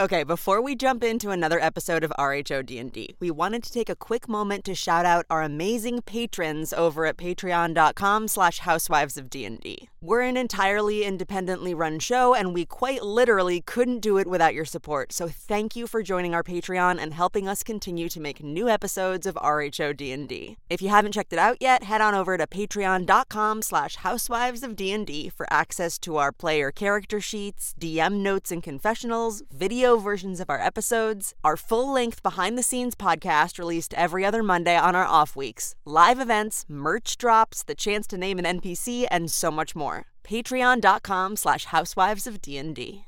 Okay, before we jump into another episode of RHO D&D, we wanted to take a quick moment to shout out our amazing patrons over at patreon.com slash housewives of D&D. We're an entirely independently run show, and we quite literally couldn't do it without your support. So thank you for joining our Patreon and helping us continue to make new episodes of RHO D&D. If you haven't checked it out yet, head on over to patreon.com slash housewives of D&D for access to our player character sheets, DM notes and confessionals, video versions of our episodes, our full-length behind-the-scenes podcast released every other Monday on our off weeks, live events, merch drops, the chance to name an NPC, and so much more. Patreon.com slash housewives of D&D.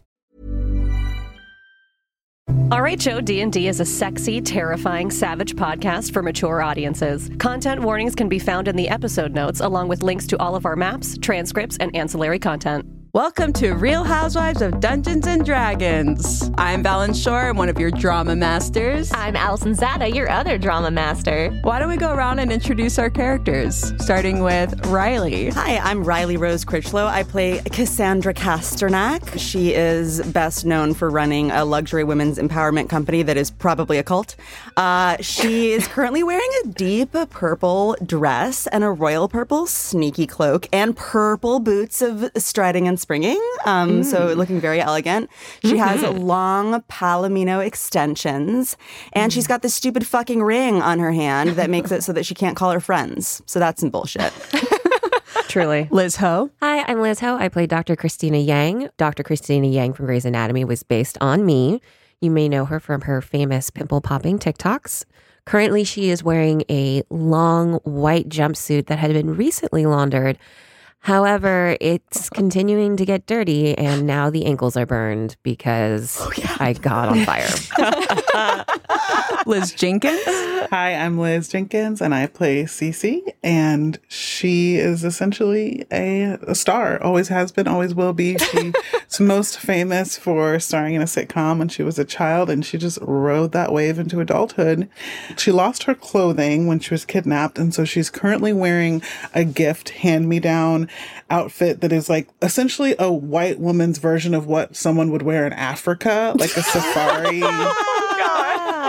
RHO D&D is a sexy, terrifying, savage podcast for mature audiences. Content warnings can be found in the episode notes along with links to all of our maps, transcripts, and ancillary content. Welcome to Real Housewives of Dungeons and Dragons. I'm Valen Shore, I'm one of your drama masters. I'm Alison Zatta, your other drama master. Why don't we go around and introduce our characters, starting with Riley. Hi, I'm Riley Rose Critchlow. I play Cassandra Casternak. She is best known for running a luxury women's empowerment company that is probably a cult. Uh, she is currently wearing a deep purple dress and a royal purple sneaky cloak and purple boots of striding and springing. Um, So mm. looking very elegant. She has mm-hmm. long palomino extensions and she's mm. got this stupid fucking ring on her hand that makes it so that she can't call her friends. So that's some bullshit. Truly. Liz Ho. Hi, I'm Liz Ho. I play Dr. Christina Yang. Dr. Christina Yang from Grey's Anatomy was based on me. You may know her from her famous pimple popping TikToks. Currently, she is wearing a long white jumpsuit that had been recently laundered. However, it's continuing to get dirty, and now the ankles are burned because oh, I got on fire. Liz Jenkins. Hi, I'm Liz Jenkins, and I play Cece. And she is essentially a, a star. Always has been, always will be. She's most famous for starring in a sitcom when she was a child, and she just rode that wave into adulthood. She lost her clothing when she was kidnapped, and so she's currently wearing a gift hand me down outfit that is like essentially a white woman's version of what someone would wear in Africa, like a safari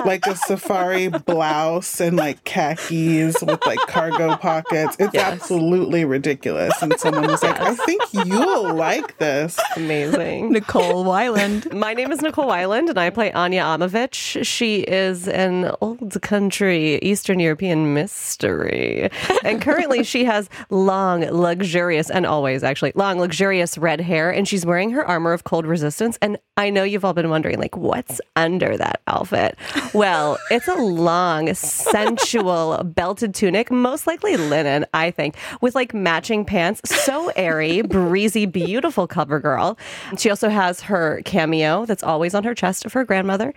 like a safari blouse and like khakis with like cargo pockets. It's absolutely ridiculous. And someone was like, I think you'll like this. Amazing. Nicole Wyland. My name is Nicole Wyland, and I play Anya Amovich. She is an old country Eastern European mystery. And currently, she has long, luxurious, and always actually long, luxurious red hair, and she's wearing her armor of cold resistance. And I know you've all been wondering, like, what's under that outfit? Well, it's a long, sensual, belted tunic, most likely linen, I think, with like matching pants. So airy, breezy, beautiful cover girl. She also has her cameo that's always on her chest of her grandmother.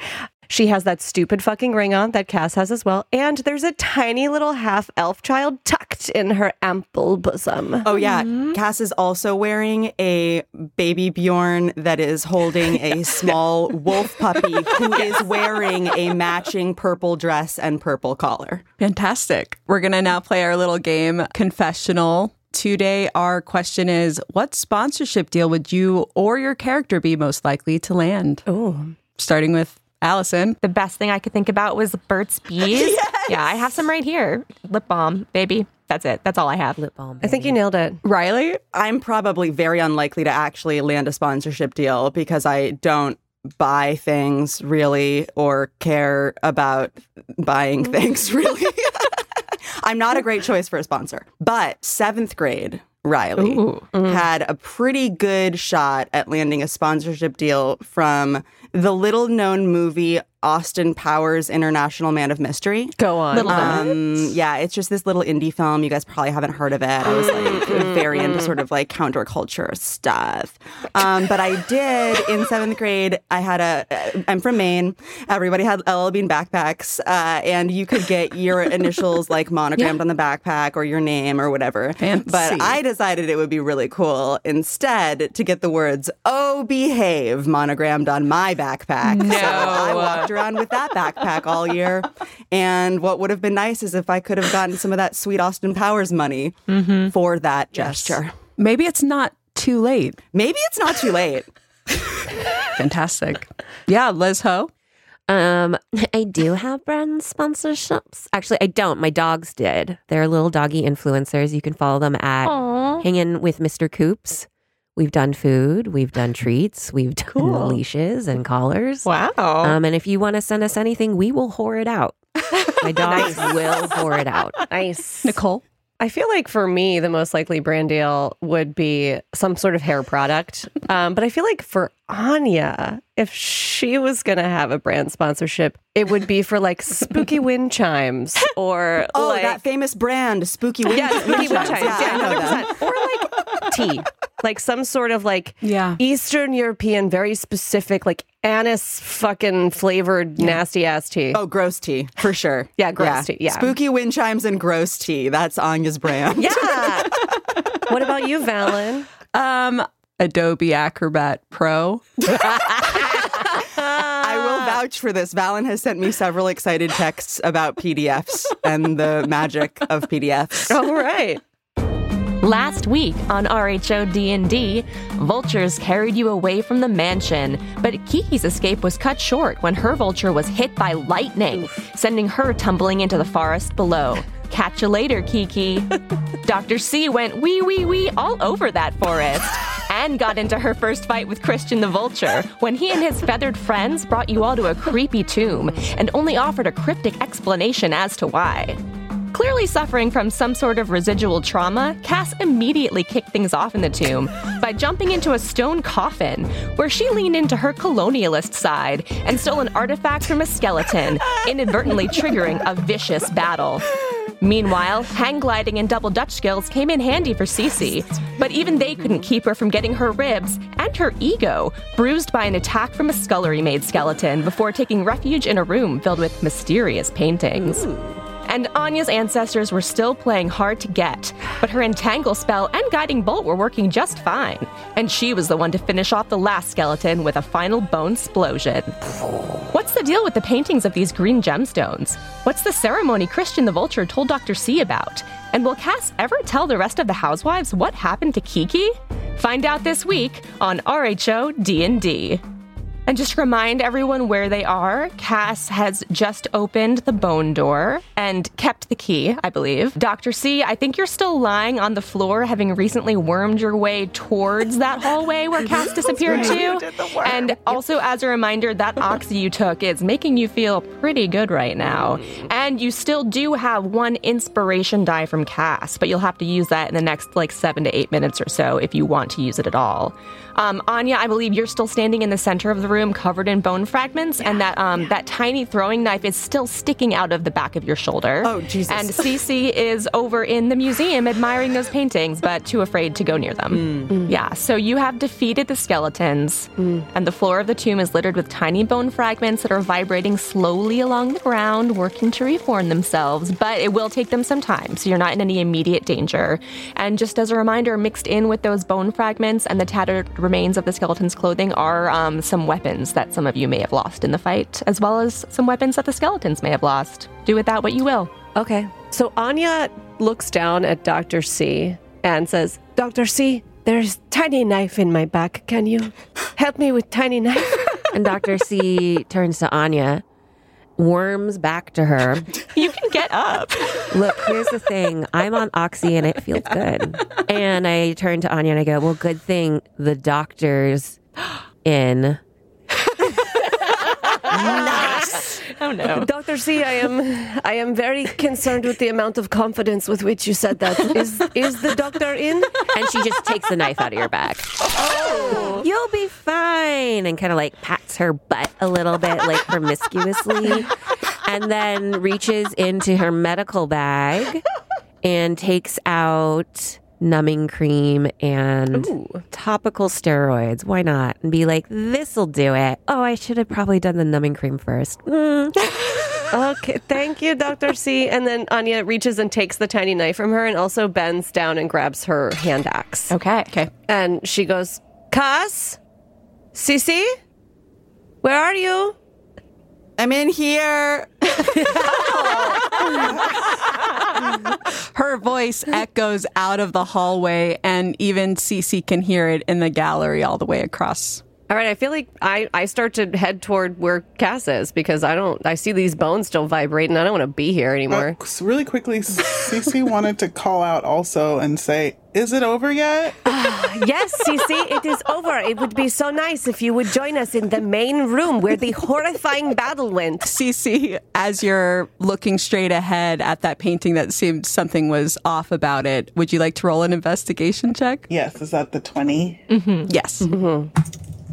She has that stupid fucking ring on that Cass has as well. And there's a tiny little half elf child tucked in her ample bosom. Oh yeah, mm-hmm. Cass is also wearing a baby Bjorn that is holding a small wolf puppy who is wearing a matching purple dress and purple collar. Fantastic. We're going to now play our little game, Confessional. Today, our question is What sponsorship deal would you or your character be most likely to land? Oh. Starting with Alison. The best thing I could think about was Burt's Bees. Yeah, I have some right here. Lip balm, baby. That's it. That's all I have. Lip balm. I think you nailed it. Riley? I'm probably very unlikely to actually land a sponsorship deal because I don't buy things really or care about buying things really. I'm not a great choice for a sponsor. But seventh grade, Riley mm. had a pretty good shot at landing a sponsorship deal from the little known movie Austin Powers International Man of Mystery. Go on. Little Um, yeah, it's just this little indie film. You guys probably haven't heard of it. I was like very into sort of like counterculture stuff. Um, but I did in seventh grade. I had a. uh, I'm from Maine. Everybody had LL Bean backpacks, uh, and you could get your initials like monogrammed on the backpack or your name or whatever. Fancy. But I decided it would be really cool instead to get the words "Oh behave" monogrammed on my backpack. So I walked around with that backpack all year. And what would have been nice is if I could have gotten some of that sweet Austin Powers money for that gesture. Maybe it's not too late. Maybe it's not too late. Fantastic. yeah, Liz Ho. Um, I do have brand sponsorships. Actually, I don't. My dogs did. They're little doggy influencers. You can follow them at Hanging with Mr. Coops. We've done food, we've done treats, we've done leashes and collars. Wow. Um, and if you want to send us anything, we will whore it out. My dogs will whore it out. Nice. Nicole. I feel like for me, the most likely brand deal would be some sort of hair product. Um, but I feel like for Anya, if she was going to have a brand sponsorship, it would be for like spooky wind chimes or Oh, like, that famous brand, Spooky Wind. yeah, spooky wind chimes. Yeah, I know that. Or like tea, like some sort of like Yeah. Eastern European, very specific, like anise fucking flavored nasty ass tea. Oh, gross tea, for sure. Yeah, gross tea, yeah. Spooky wind chimes and gross tea. That's Anya's brand. Yeah. what about you, Valen? Um, Adobe Acrobat Pro. I will vouch for this. Valen has sent me several excited texts about PDFs and the magic of PDFs. All right. Last week on RHO D&D, vultures carried you away from the mansion, but Kiki's escape was cut short when her vulture was hit by lightning, sending her tumbling into the forest below. Catch you later, Kiki. Dr. C went wee wee wee all over that forest and got into her first fight with Christian the Vulture when he and his feathered friends brought you all to a creepy tomb and only offered a cryptic explanation as to why. Clearly suffering from some sort of residual trauma, Cass immediately kicked things off in the tomb by jumping into a stone coffin, where she leaned into her colonialist side and stole an artifact from a skeleton, inadvertently triggering a vicious battle. Meanwhile, hang gliding and double dutch skills came in handy for Cece, but even they couldn't keep her from getting her ribs and her ego bruised by an attack from a scullery maid skeleton before taking refuge in a room filled with mysterious paintings. And Anya's ancestors were still playing hard to get, but her entangle spell and guiding bolt were working just fine. And she was the one to finish off the last skeleton with a final bone explosion. What's the deal with the paintings of these green gemstones? What's the ceremony Christian the Vulture told Dr. C about? And will Cass ever tell the rest of the housewives what happened to Kiki? Find out this week on RHO D&D. And just to remind everyone where they are, Cass has just opened the bone door and kept the key, I believe. Dr. C, I think you're still lying on the floor, having recently wormed your way towards that hallway where Cass disappeared to. And also, as a reminder, that oxy you took is making you feel pretty good right now. And you still do have one inspiration die from Cass, but you'll have to use that in the next like seven to eight minutes or so if you want to use it at all. Um, Anya, I believe you're still standing in the center of the room room covered in bone fragments, and that um, that tiny throwing knife is still sticking out of the back of your shoulder. Oh, Jesus. And Cece is over in the museum admiring those paintings, but too afraid to go near them. Yeah, so you have defeated the skeletons, and the floor of the tomb is littered with tiny bone fragments that are vibrating slowly along the ground, working to reform themselves. But it will take them some time, so you're not in any immediate danger. And just as a reminder, mixed in with those bone fragments and the tattered remains of the skeleton's clothing are um, some weapons that some of you may have lost in the fight, as well as some weapons that the skeletons may have lost. Do with that what you will. Okay. So Anya looks down at Dr. C and says, Dr. C, there's tiny knife in my back. Can you help me with tiny knife? And Dr. C turns to Anya, worms back to her. You can get up. Look, here's the thing. I'm on Oxy and it feels good. And I turn to Anya and I go, Well, good thing the doctor's in. Oh no. Dr. C, I am I am very concerned with the amount of confidence with which you said that. Is is the doctor in? And she just takes the knife out of your back. Oh, you'll be fine. And kind of like pats her butt a little bit, like promiscuously. And then reaches into her medical bag and takes out numbing cream and topical steroids. Why not? And be like, this'll do it. Oh, I should have probably done the numbing cream first. Mm. Okay, thank you, Dr. C. And then Anya reaches and takes the tiny knife from her and also bends down and grabs her hand axe. Okay. Okay. And she goes, Cass? Cece? Where are you? I'm in here. Her voice echoes out of the hallway, and even Cece can hear it in the gallery all the way across. All right, I feel like I, I start to head toward where Cass is because I don't I see these bones still vibrating. I don't want to be here anymore. Uh, really quickly, Cece wanted to call out also and say, "Is it over yet?" yes, Cece, it is over. It would be so nice if you would join us in the main room where the horrifying battle went. Cece, as you're looking straight ahead at that painting that seemed something was off about it, would you like to roll an investigation check? yes, is that the 20? Yes.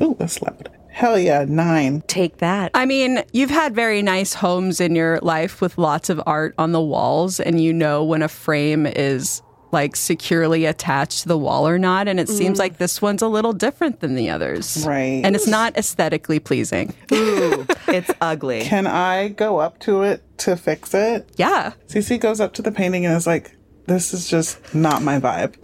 Ooh, that's loud. Hell yeah, nine. Take that. I mean, you've had very nice homes in your life with lots of art on the walls, and you know when a frame is like securely attached to the wall or not. And it mm. seems like this one's a little different than the others. Right. And it's not aesthetically pleasing. Ooh, it's ugly. Can I go up to it to fix it? Yeah. Cece goes up to the painting and is like, this is just not my vibe.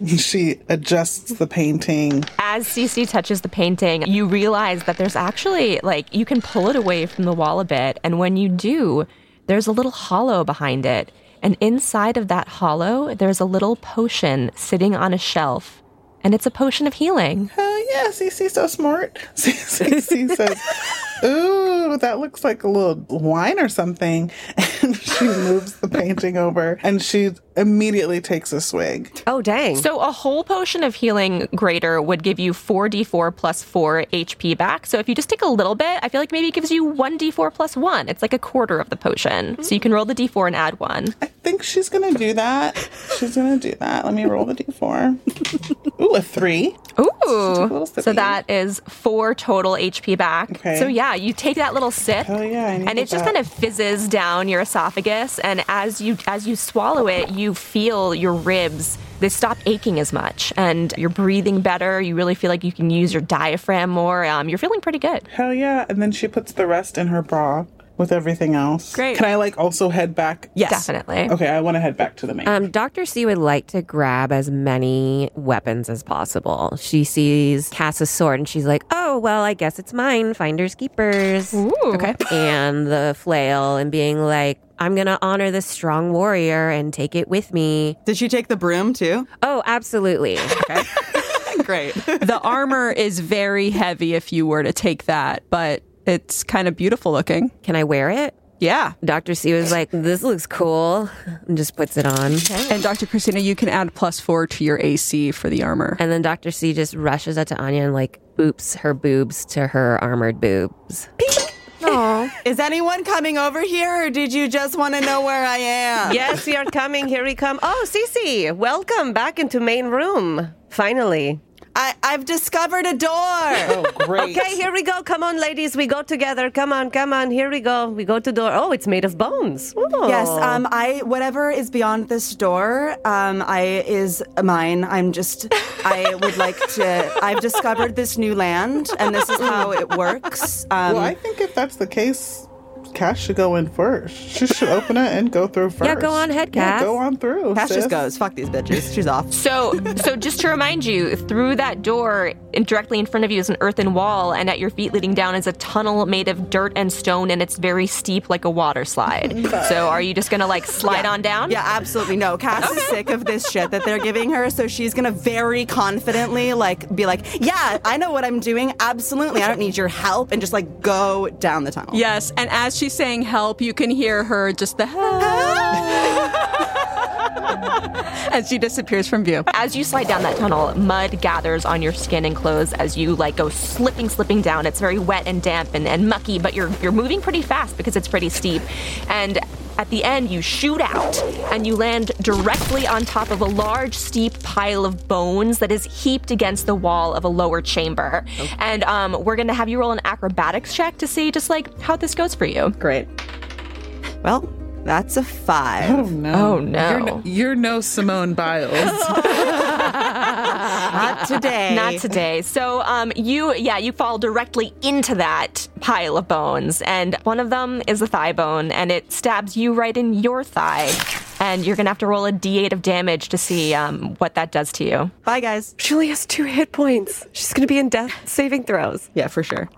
she adjusts the painting. As Cece touches the painting, you realize that there's actually, like, you can pull it away from the wall a bit. And when you do, there's a little hollow behind it. And inside of that hollow, there's a little potion sitting on a shelf. And it's a potion of healing. Hell yeah, Cece's so smart. Cece says, Ooh, that looks like a little wine or something. And she moves the painting over and she immediately takes a swig. Oh, dang. So a whole potion of healing greater would give you 4d4 plus 4 HP back. So if you just take a little bit, I feel like maybe it gives you 1d4 plus 1. It's like a quarter of the potion. So you can roll the d4 and add 1. I think she's gonna do that. She's gonna do that. Let me roll the d4. Ooh, a three. Ooh. little So that is 4 total HP back. Okay. So yeah, you take that little sip Hell yeah, and needed it just kind of fizzes down your esophagus and as you as you swallow it, you feel your ribs they stop aching as much and you're breathing better. You really feel like you can use your diaphragm more. Um, you're feeling pretty good. Hell yeah. And then she puts the rest in her bra with everything else. Great. Can I like also head back? Yes. Definitely. Okay, I want to head back to the main. Um, Dr. C would like to grab as many weapons as possible. She sees Cass's sword and she's like, oh, well, I guess it's mine. Finders keepers. Okay. And the flail and being like, I'm going to honor this strong warrior and take it with me. Did she take the broom too? Oh, absolutely. Great. The armor is very heavy if you were to take that, but it's kind of beautiful looking. Can I wear it? Yeah. Dr. C was like, this looks cool. And just puts it on. And Dr. Christina, you can add plus four to your AC for the armor. And then Dr. C just rushes up to Anya and like boops her boobs to her armored boobs. Is anyone coming over here or did you just want to know where I am? yes, we are coming. Here we come. Oh, Cece, welcome back into main room. Finally. I, I've discovered a door. Oh, great. Okay, here we go. Come on, ladies. We go together. Come on, come on. Here we go. We go to door. Oh, it's made of bones. Oh. Yes, um, I whatever is beyond this door, um, I is mine. I'm just, I would like to. I've discovered this new land, and this is how it works. Um, well, I think if that's the case, Cass should go in first. She should open it and go through first. Yeah, go on ahead, Yeah, go on through. Cass sis. just goes. Fuck these bitches. She's off. So, so just to remind you, through that door, in, directly in front of you is an earthen wall, and at your feet leading down is a tunnel made of dirt and stone, and it's very steep, like a water slide. so, are you just gonna like slide on down? Yeah, absolutely no. Cass is sick of this shit that they're giving her, so she's gonna very confidently like be like, "Yeah, I know what I'm doing. Absolutely, I don't need your help," and just like go down the tunnel. Yes, and as she's saying help, you can hear her just the as she disappears from view. As you slide down that tunnel, mud gathers on your skin and clothes as you like go slipping, slipping down. It's very wet and damp and, and mucky, but you're you're moving pretty fast because it's pretty steep. And at the end, you shoot out and you land directly on top of a large, steep pile of bones that is heaped against the wall of a lower chamber. And um, we're gonna have you roll an acrobatics check to see just like how this goes for you. Great. Well, that's a five. Oh no! Oh, no. You're no, you're no Simone Biles. Not today. Not today. So, um, you, yeah, you fall directly into that pile of bones, and one of them is a thigh bone, and it stabs you right in your thigh, and you're gonna have to roll a d8 of damage to see um, what that does to you. Bye, guys. She only has two hit points. She's going to be in death saving throws. Yeah, for sure.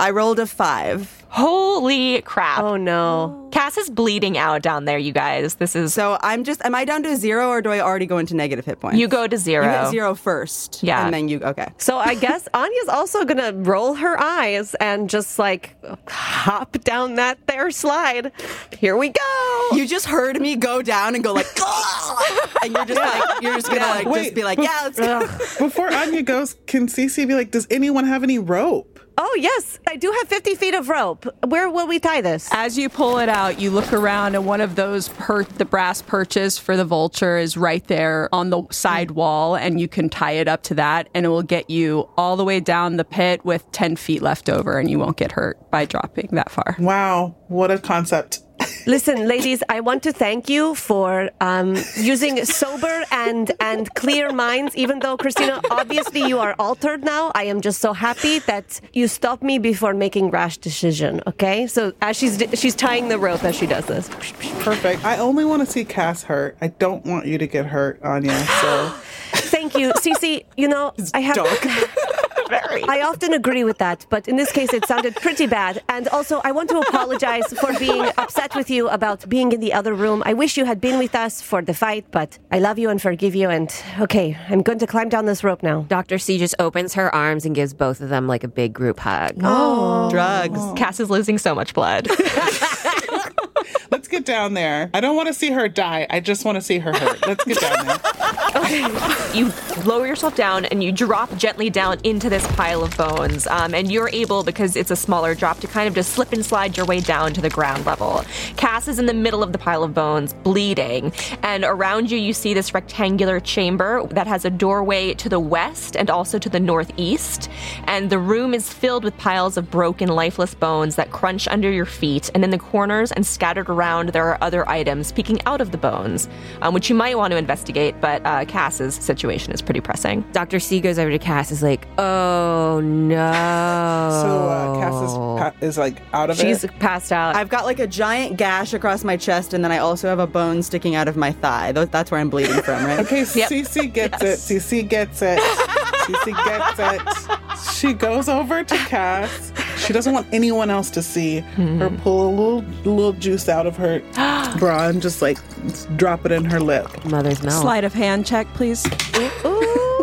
I rolled a five. Holy crap! Oh, no. Cass is bleeding out down there, you guys. This is So I'm just. Am I down to zero, or do I already go into negative hit points? you go to zero. You hit zero first. Yeah. and then you. Okay. So I guess Anya's also going to roll her eyes and just like hop down that there slide. Here we go. You just heard me go down and go like, and you're just like, you're just gonna like just Wait, be like, yeah, let's go. Before Anya goes, can Cece be like, does anyone have any rope? Oh, yes. I do have 50 feet of rope. Where will we tie this? As you pull it out, you look around, and one of those per- the brass perches for the vulture is right there on the side wall, and you can tie it up to that, and it will get you all the way down the pit with ten feet left over, and you won't get hurt by dropping that far. Wow, what a concept. Listen, ladies, I want to thank you for um, using sober and and clear minds. Even though Christina, obviously you are altered now, I am just so happy that you stopped me before making rash decision. Okay, so as she's she's tying the rope as she does this. Perfect. I only want to see Cass hurt. I don't want you to get hurt, Anya. So Thank you, Cece. You know, I have. Very. I often agree with that, but in this case, it sounded pretty bad. And also, I want to apologize for being upset with you about being in the other room. I wish you had been with us for the fight, but I love you and forgive you. And okay, I'm going to climb down this rope now. Dr. C just opens her arms and gives both of them like a big group hug. Oh, drugs. Cass is losing so much blood. let's get down there. I don't want to see her die. I just want to see her hurt. Let's get down there. Okay. You lower yourself down and you drop gently down into this pile of bones. Um, and you're able, because it's a smaller drop, to kind of just slip and slide your way down to the ground level. Cass is in the middle of the pile of bones, bleeding. And around you, you see this rectangular chamber that has a doorway to the west and also to the northeast. And the room is filled with piles of broken, lifeless bones that crunch under your feet. And in the corners and scattered around, there are other items peeking out of the bones, um, which you might want to investigate, but uh, Cass's situation is pretty pressing. Dr. C goes over to Cass, is like, oh no. So uh, Cass is, pa- is like out of She's it. passed out. I've got like a giant gash across my chest, and then I also have a bone sticking out of my thigh. That's where I'm bleeding from, right? Okay, Cece gets it. Cece gets it. Cece gets it. She goes over to Cass. She doesn't want anyone else to see her pull a little little juice out of her bra and just like drop it in her lip. Mother's milk. Sleight of hand check, please.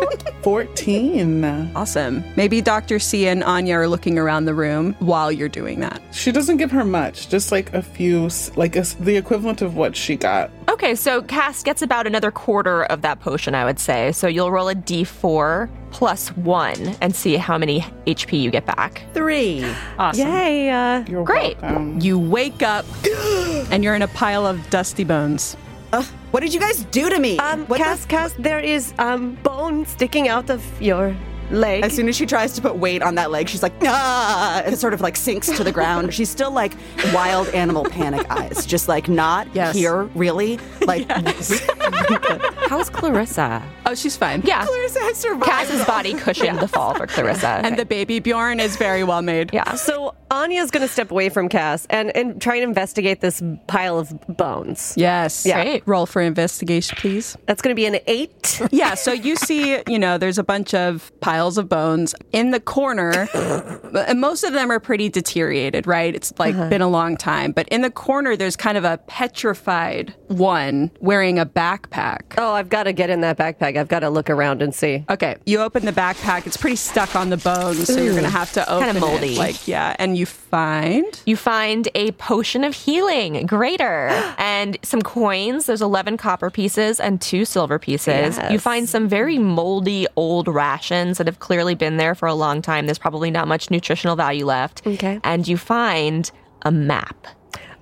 14. Awesome. Maybe Dr. C and Anya are looking around the room while you're doing that. She doesn't give her much, just like a few, like a s the equivalent of what she got. Okay, so Cass gets about another quarter of that potion, I would say. So you'll roll a d4 plus one and see how many HP you get back. Three. Awesome. Yay! Uh, You're Great. welcome. You wake up and you're in a pile of dusty bones. Ugh, what did you guys do to me? um, what the- Cass, Cass, there is um bone sticking out of your leg. As soon as she tries to put weight on that leg, she's like, ah, and it sort of like sinks to the ground. She's still like wild animal panic eyes, just like not Yes. here, really. Like, How's Clarissa? Oh, she's fine. Yeah. Clarissa has survived. Cass's body cushioned the fall for Clarissa. And the baby Bjorn is very well made. yeah. so Anya's going to step away from Cass and, and try and investigate this pile of bones. Yes. Yeah. Great. Roll for investigation, please. That's going to be an eight. Yeah, so you see, you know, there's a bunch of piles of bones in the corner. and most of them are pretty deteriorated, right? It's like uh-huh. been a long time. But in the corner, there's kind of a petrified one wearing a backpack. Oh, I've got to get in that backpack. I've got to look around and see. Okay, you open the backpack. It's pretty stuck on the bones, so you're gonna have to open Kinda moldy. it. Like, yeah, and you find You find a potion of healing, greater, and some coins. There's 11 copper pieces and two silver pieces. Yes. You find some very moldy old rations that have clearly been there for a long time. There's probably not much nutritional value left. Okay. And you find a map.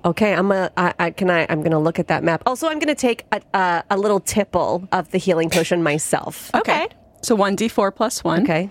Okay, I'm a, I, I can I I'm gonna look at that map. Also, I'm gonna take a, a, a little tipple of the healing potion myself. Okay. so one d4 plus one. Okay.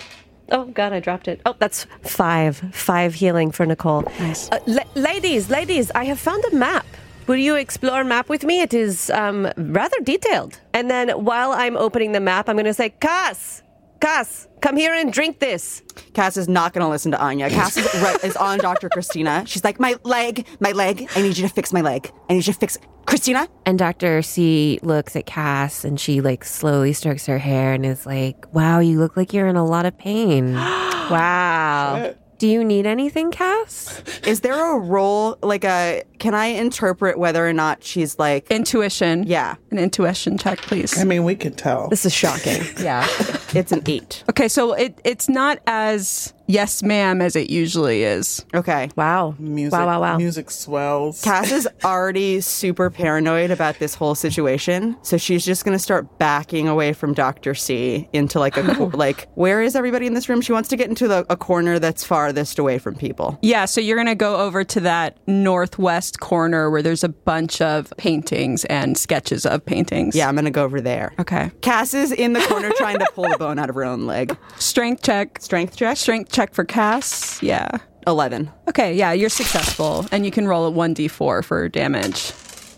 Oh God, I dropped it. Oh, that's five. Five healing for Nicole. Nice. Uh, la- ladies, ladies, I have found a map. Will you explore map with me? It is um, rather detailed. And then while I'm opening the map, I'm going to say, Cass, Cass, come here and drink this. Cass is not going to listen to Anya. Cass is, right, is on Dr. Christina. She's like, my leg, my leg. I need you to fix my leg. I need you to fix Christina. And Dr. C looks at Cass and she like slowly strokes her hair and is like, Wow, you look like you're in a lot of pain. wow. Do you need anything, Cass? Is there a role, like a, can I interpret whether or not she's like, Intuition. Yeah. An intuition check, please. I mean, we could tell. This is shocking. yeah, it's an eight. Okay, so it, it's not as yes, ma'am, as it usually is. Okay. Wow. Music, Wow, wow, wow. Music swells. Cass is already super paranoid about this whole situation, so she's just gonna start backing away from Doctor C into like a cor- like where is everybody in this room? She wants to get into the, a corner that's farthest away from people. Yeah, so you're going to go over to that northwest corner where there's a bunch of paintings and sketches of paintings. Yeah, I'm gonna go over there. Okay. Cass is in the corner trying to pull a bone out of her own leg. Strength check. Strength check. Strength check for Cass. Yeah. Eleven. Okay, yeah, you're successful. And you can roll a 1d4 for damage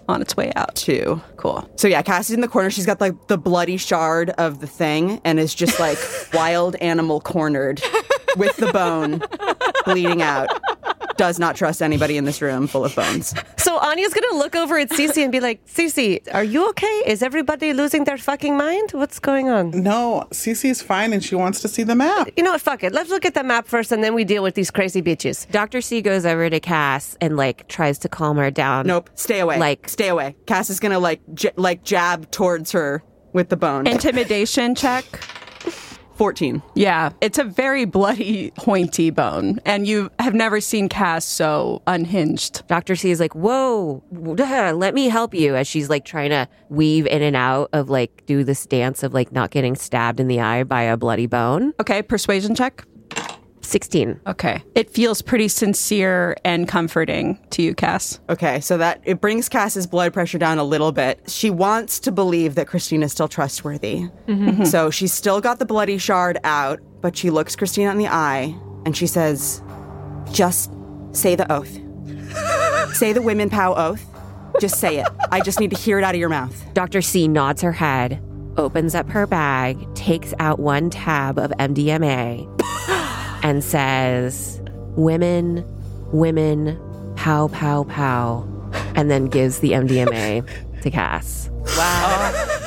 on its way out. Two. Cool. So yeah, Cass is in the corner. She's got like the bloody shard of the thing, and is just like wild animal cornered with the bone bleeding out. Does not trust anybody in this room full of bones. So Anya's going to look over at Cece and be like, Cece, are you okay? Is everybody losing their fucking mind? What's going on? No, Cece's fine and she wants to see the map. You know what? Fuck it. Let's look at the map first and then we deal with these crazy bitches. Dr. C goes over to Cass and like tries to calm her down. Nope. Stay away. Like- stay away. Cass is gonna like j- like jab towards her with the bone. Intimidation check. Fourteen. Yeah, it's a very bloody, pointy bone. And you have never seen Cass so unhinged. Dr. C is like, whoa, let me help you as she's like trying to weave in and out of like do this dance of like not getting stabbed in the eye by a bloody bone. Okay, persuasion check. 16. Okay. It feels pretty sincere and comforting to you, Cass. Okay, so that it brings Cass's blood pressure down a little bit. She wants to believe that Christina's still trustworthy. Mm-hmm. So she's still got the bloody shard out, but she looks Christina in the eye and she says, Just say the oath. say the women pow oath. Just say it. I just need to hear it out of your mouth. Dr. C nods her head, opens up her bag, takes out one tab of MDMA, and says, Women, women, pow, pow, pow, and then gives the MDMA to Cass.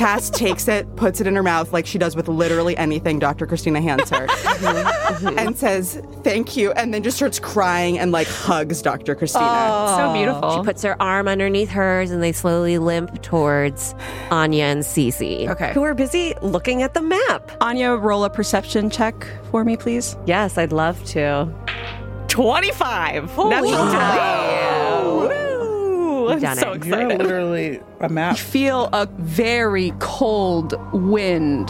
Cass takes it, puts it in her mouth like she does with literally anything Dr. Christina hands her, mm-hmm. and says, Thank you, and then just starts crying and like hugs Dr. Christina. So beautiful. She puts her arm underneath hers and they slowly limp towards Anya and Cece. Okay. Who are busy looking at the map. Anya, roll a perception check for me, please. Yes, I'd love to. 25. Holy Natural cow. 20. Woo! I'm so it. You're literally a map. Feel a very cold wind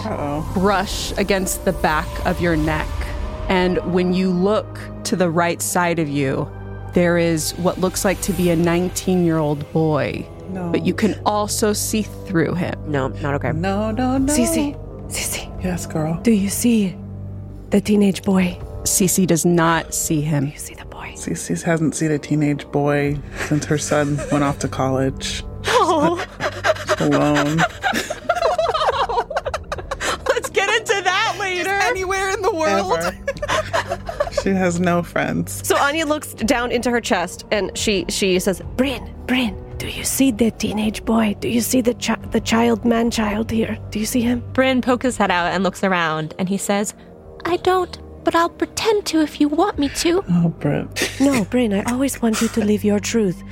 brush against the back of your neck. And when you look to the right side of you, there is what looks like to be a 19 year old boy. No. But you can also see through him. No, not okay. No, no, no. Cece, Cece, Yes, girl. do you see the teenage boy? Cece does not see him. You see the boy. Cece hasn't seen a teenage boy since her son went off to college. Oh. Alone. Let's get into that later. Anywhere in the world. Ever. she has no friends. So Anya looks down into her chest and she she says, Bryn, Bryn, do you see the teenage boy? Do you see the chi- the child man child here? Do you see him? Bryn pokes his head out and looks around, and he says, I don't, but I'll pretend to if you want me to. Oh, Brent. No, Bryn, I always want you to live your truth.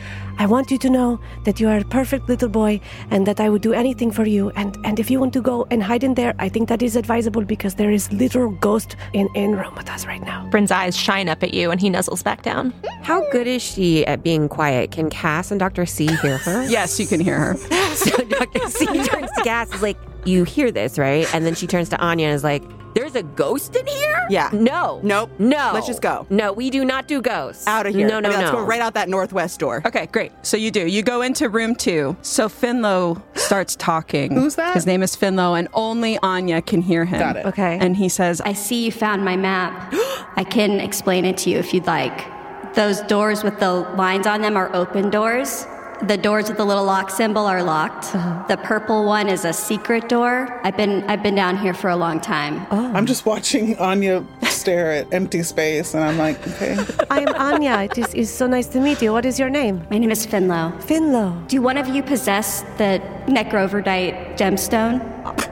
I want you to know that you are a perfect little boy and that I would do anything for you. And, and if you want to go and hide in there, I think that is advisable because there is literal ghost in, in room with us right now. Bryn's eyes shine up at you, and he nuzzles back down. How good is she at being quiet? Can Cass and Dr. C hear her? Yes, you can hear her. So Dr. C turns to Cass, is like, You hear this, right? And then she turns to Anya and is like, There's a ghost in here? Yeah. No. Nope. No. Let's just go. No, we do not do ghosts. Out of here. No, no, I mean, Let's no. go right out that northwest door. Okay, great. So you do. You go into room two. So Finlow starts talking. Who's that? His name is Finlow, and only Anya can hear him. Got it. Okay. And he says, I see you found my map. I can explain it to you if you'd like. Those doors with the lines on them are open doors. The doors with the little lock symbol are locked. Uh-huh. The purple one is a secret door. I've been I've been down here for a long time. Oh. I'm just watching Anya stare at empty space, and I'm like, okay. I am Anya. It is, is so nice to meet you. What is your name? My name is Finlow. Finlow. Do one of you possess the Necroverdite gemstone?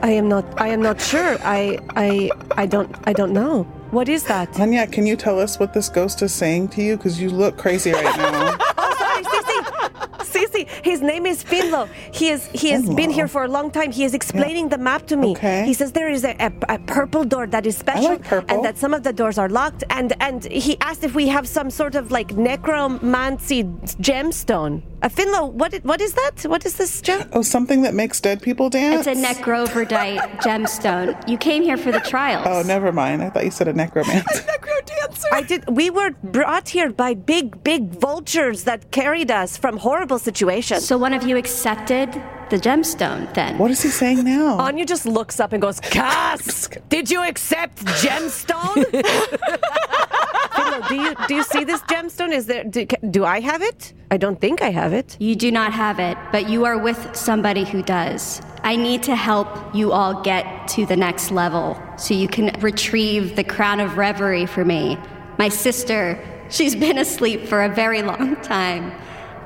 I am not. I am not sure. I. I. I don't. I don't know. What is that? Anya, can you tell us what this ghost is saying to you? Because you look crazy right now. Cece, his name is Finlow. He is. He has been here for a long time. He is explaining the map to me. Okay. He says there is a, a, a purple door that is special, like and that some of the doors are locked. And and he asked if we have some sort of like necromancy gemstone. Uh, Finlow, what what is that? What is this gem? oh, something that makes dead people dance? It's a Necroverdite gemstone. You came here for the trials. Oh, never mind. I thought you said a necromancer. A necro dancer. I did. We were brought here by big, big vultures that carried us from horrible situations. So one of you accepted the gemstone then? what is he saying now? Anya just looks up and goes, "Cass, did you accept gemstone? Finlow, do you do you see this gemstone? Is there? Do, do I have it? I don't think I have it. You do not have it, but you are with somebody who does. I need to help you all get to the next level so you can retrieve the crown of reverie for me. My sister, she's been asleep for a very long time.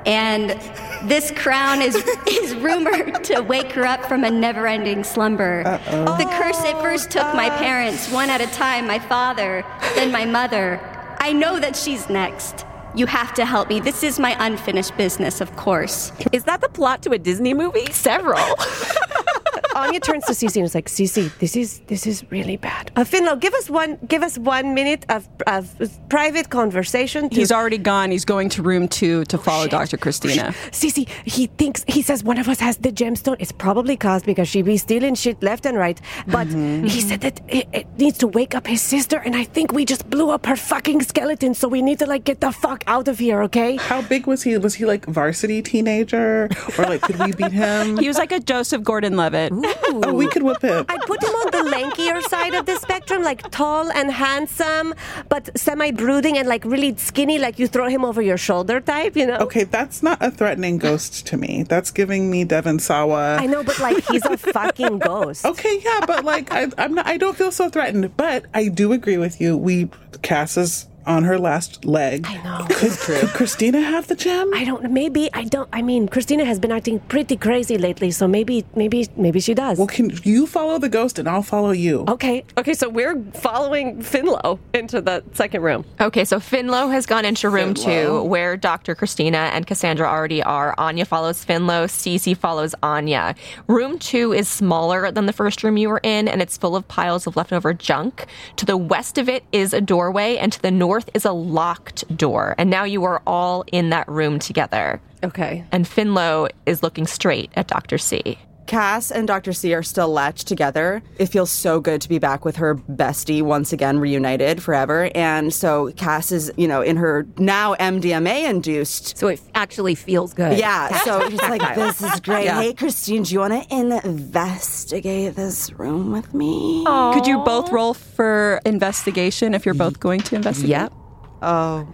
And this crown is, is rumored to wake her up from a never ending slumber. The curse at first took my oh. parents, one at a time, my father, then my mother. I know that she's next. You have to help me. This is my unfinished business, of course. Is that the plot to a Disney movie? Several. Anya turns to Cece and is like, Cece, this is this is really bad. Uh, Finlow, give us one give us one minute of, of private conversation. To, he's already gone. He's going to room two to follow Dr. Christina. Cece, he thinks he says one of us has the gemstone. It's probably caused because she be stealing shit left and right. But he said that it, it needs to wake up his sister, and I think we just blew up her fucking skeleton. So we need to like get the fuck out of here, okay? How big was he? Was he like varsity teenager? Or like, could we beat him? He was like a Joseph Gordon Levitt. Oh, we could whip him. I put him on the lankier side of the spectrum, like tall and handsome, but semi-brooding and like really skinny, like you throw him over your shoulder type, you know? Okay, that's not a threatening ghost to me. That's giving me Devon Sawa. I know, but like he's a fucking ghost. Okay, yeah, but like I, I'm not. I don't feel so threatened. But I do agree with you. We Cass is on her last leg. I know. Could, could Christina have the gem? I don't. Maybe I don't. I mean, Christina has been acting pretty crazy lately, so maybe, maybe, maybe she does. Well, can you follow the ghost and I'll follow you? Okay. Okay, so we're following Finlow into the second room. Okay, so Finlow has gone into room Finlow. two, where Dr. Christina and Cassandra already are. Anya follows Finlow, Cece follows Anya. Room two is smaller than the first room you were in, and it's full of piles of leftover junk. To the west of it is a doorway, and to the north is a locked door. And now you are all in that room together. Okay. And Finlow is looking straight at Dr. C. Cass and Dr. C are still latched together. It feels so good to be back with her bestie once again, reunited forever. And so Cass is, you know, in her now MDMA induced. So it actually feels good. Yeah. So she's like, this is great. Yeah. Hey, Christine, do you want to investigate this room with me? Could you both roll for investigation if you're both going to investigate? Yep. Oh,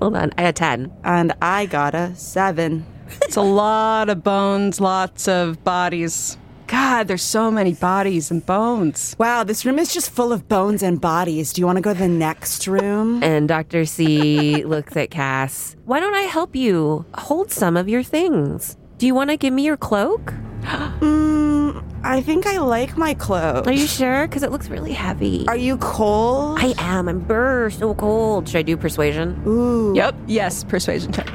Hold on. I had 10. and I got a seven. It's a lot of bones, lots of bodies. God, there's so many bodies and bones. Wow, this room is just full of bones and bodies. Do you want to go to the next room? And Dr. C looks at Cass. Why don't I help you hold some of your things? Do you want to give me your cloak? Mm, I think I like my cloak. Are you sure? Because it looks really heavy. Are you cold? I am. I'm brr, so cold. Should I do persuasion? Ooh. Yep. Yes, persuasion check.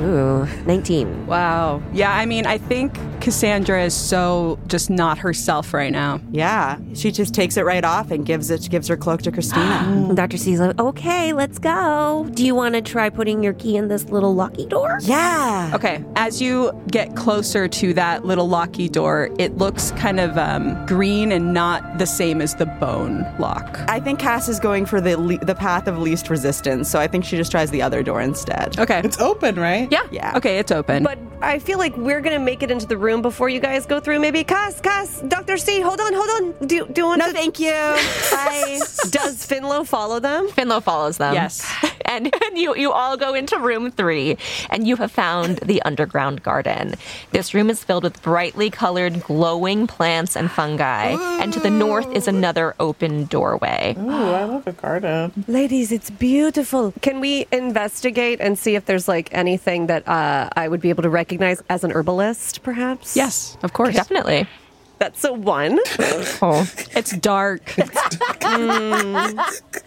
Ooh, 19. Wow. Yeah, I mean, I think Cassandra is so just not herself right now. Yeah, she just takes it right off and gives it gives her cloak to Christina. Dr. C's like, okay, let's go. Do you want to try putting your key in this little locky door? yeah. Okay, as you get closer to that little locky door, it looks kind of um, green and not the same as the bone lock. I think Cass is going for the le- the path of least resistance, so I think she just tries the other door instead. Okay. It's open, right? yeah. Yeah. Okay, it's open. But I feel like we're gonna make it into the room before you guys go through. Maybe Cass, Cass, Doctor C. Hold on, hold on. Do do you want No, to? thank you. Bye. Does Finlow follow them? Finlow follows them. Yes. And, and you, you all go into room three, and you have found the underground garden. This room is filled with brightly colored, glowing plants and fungi. And to the north is another open doorway. Ooh, I love a garden. Ladies, it's beautiful. Can we investigate and see if there's like anything that uh, I would be able to recognize as an herbalist, perhaps? Yes, of course. Definitely. That's a one. Oh. It's dark. Mm.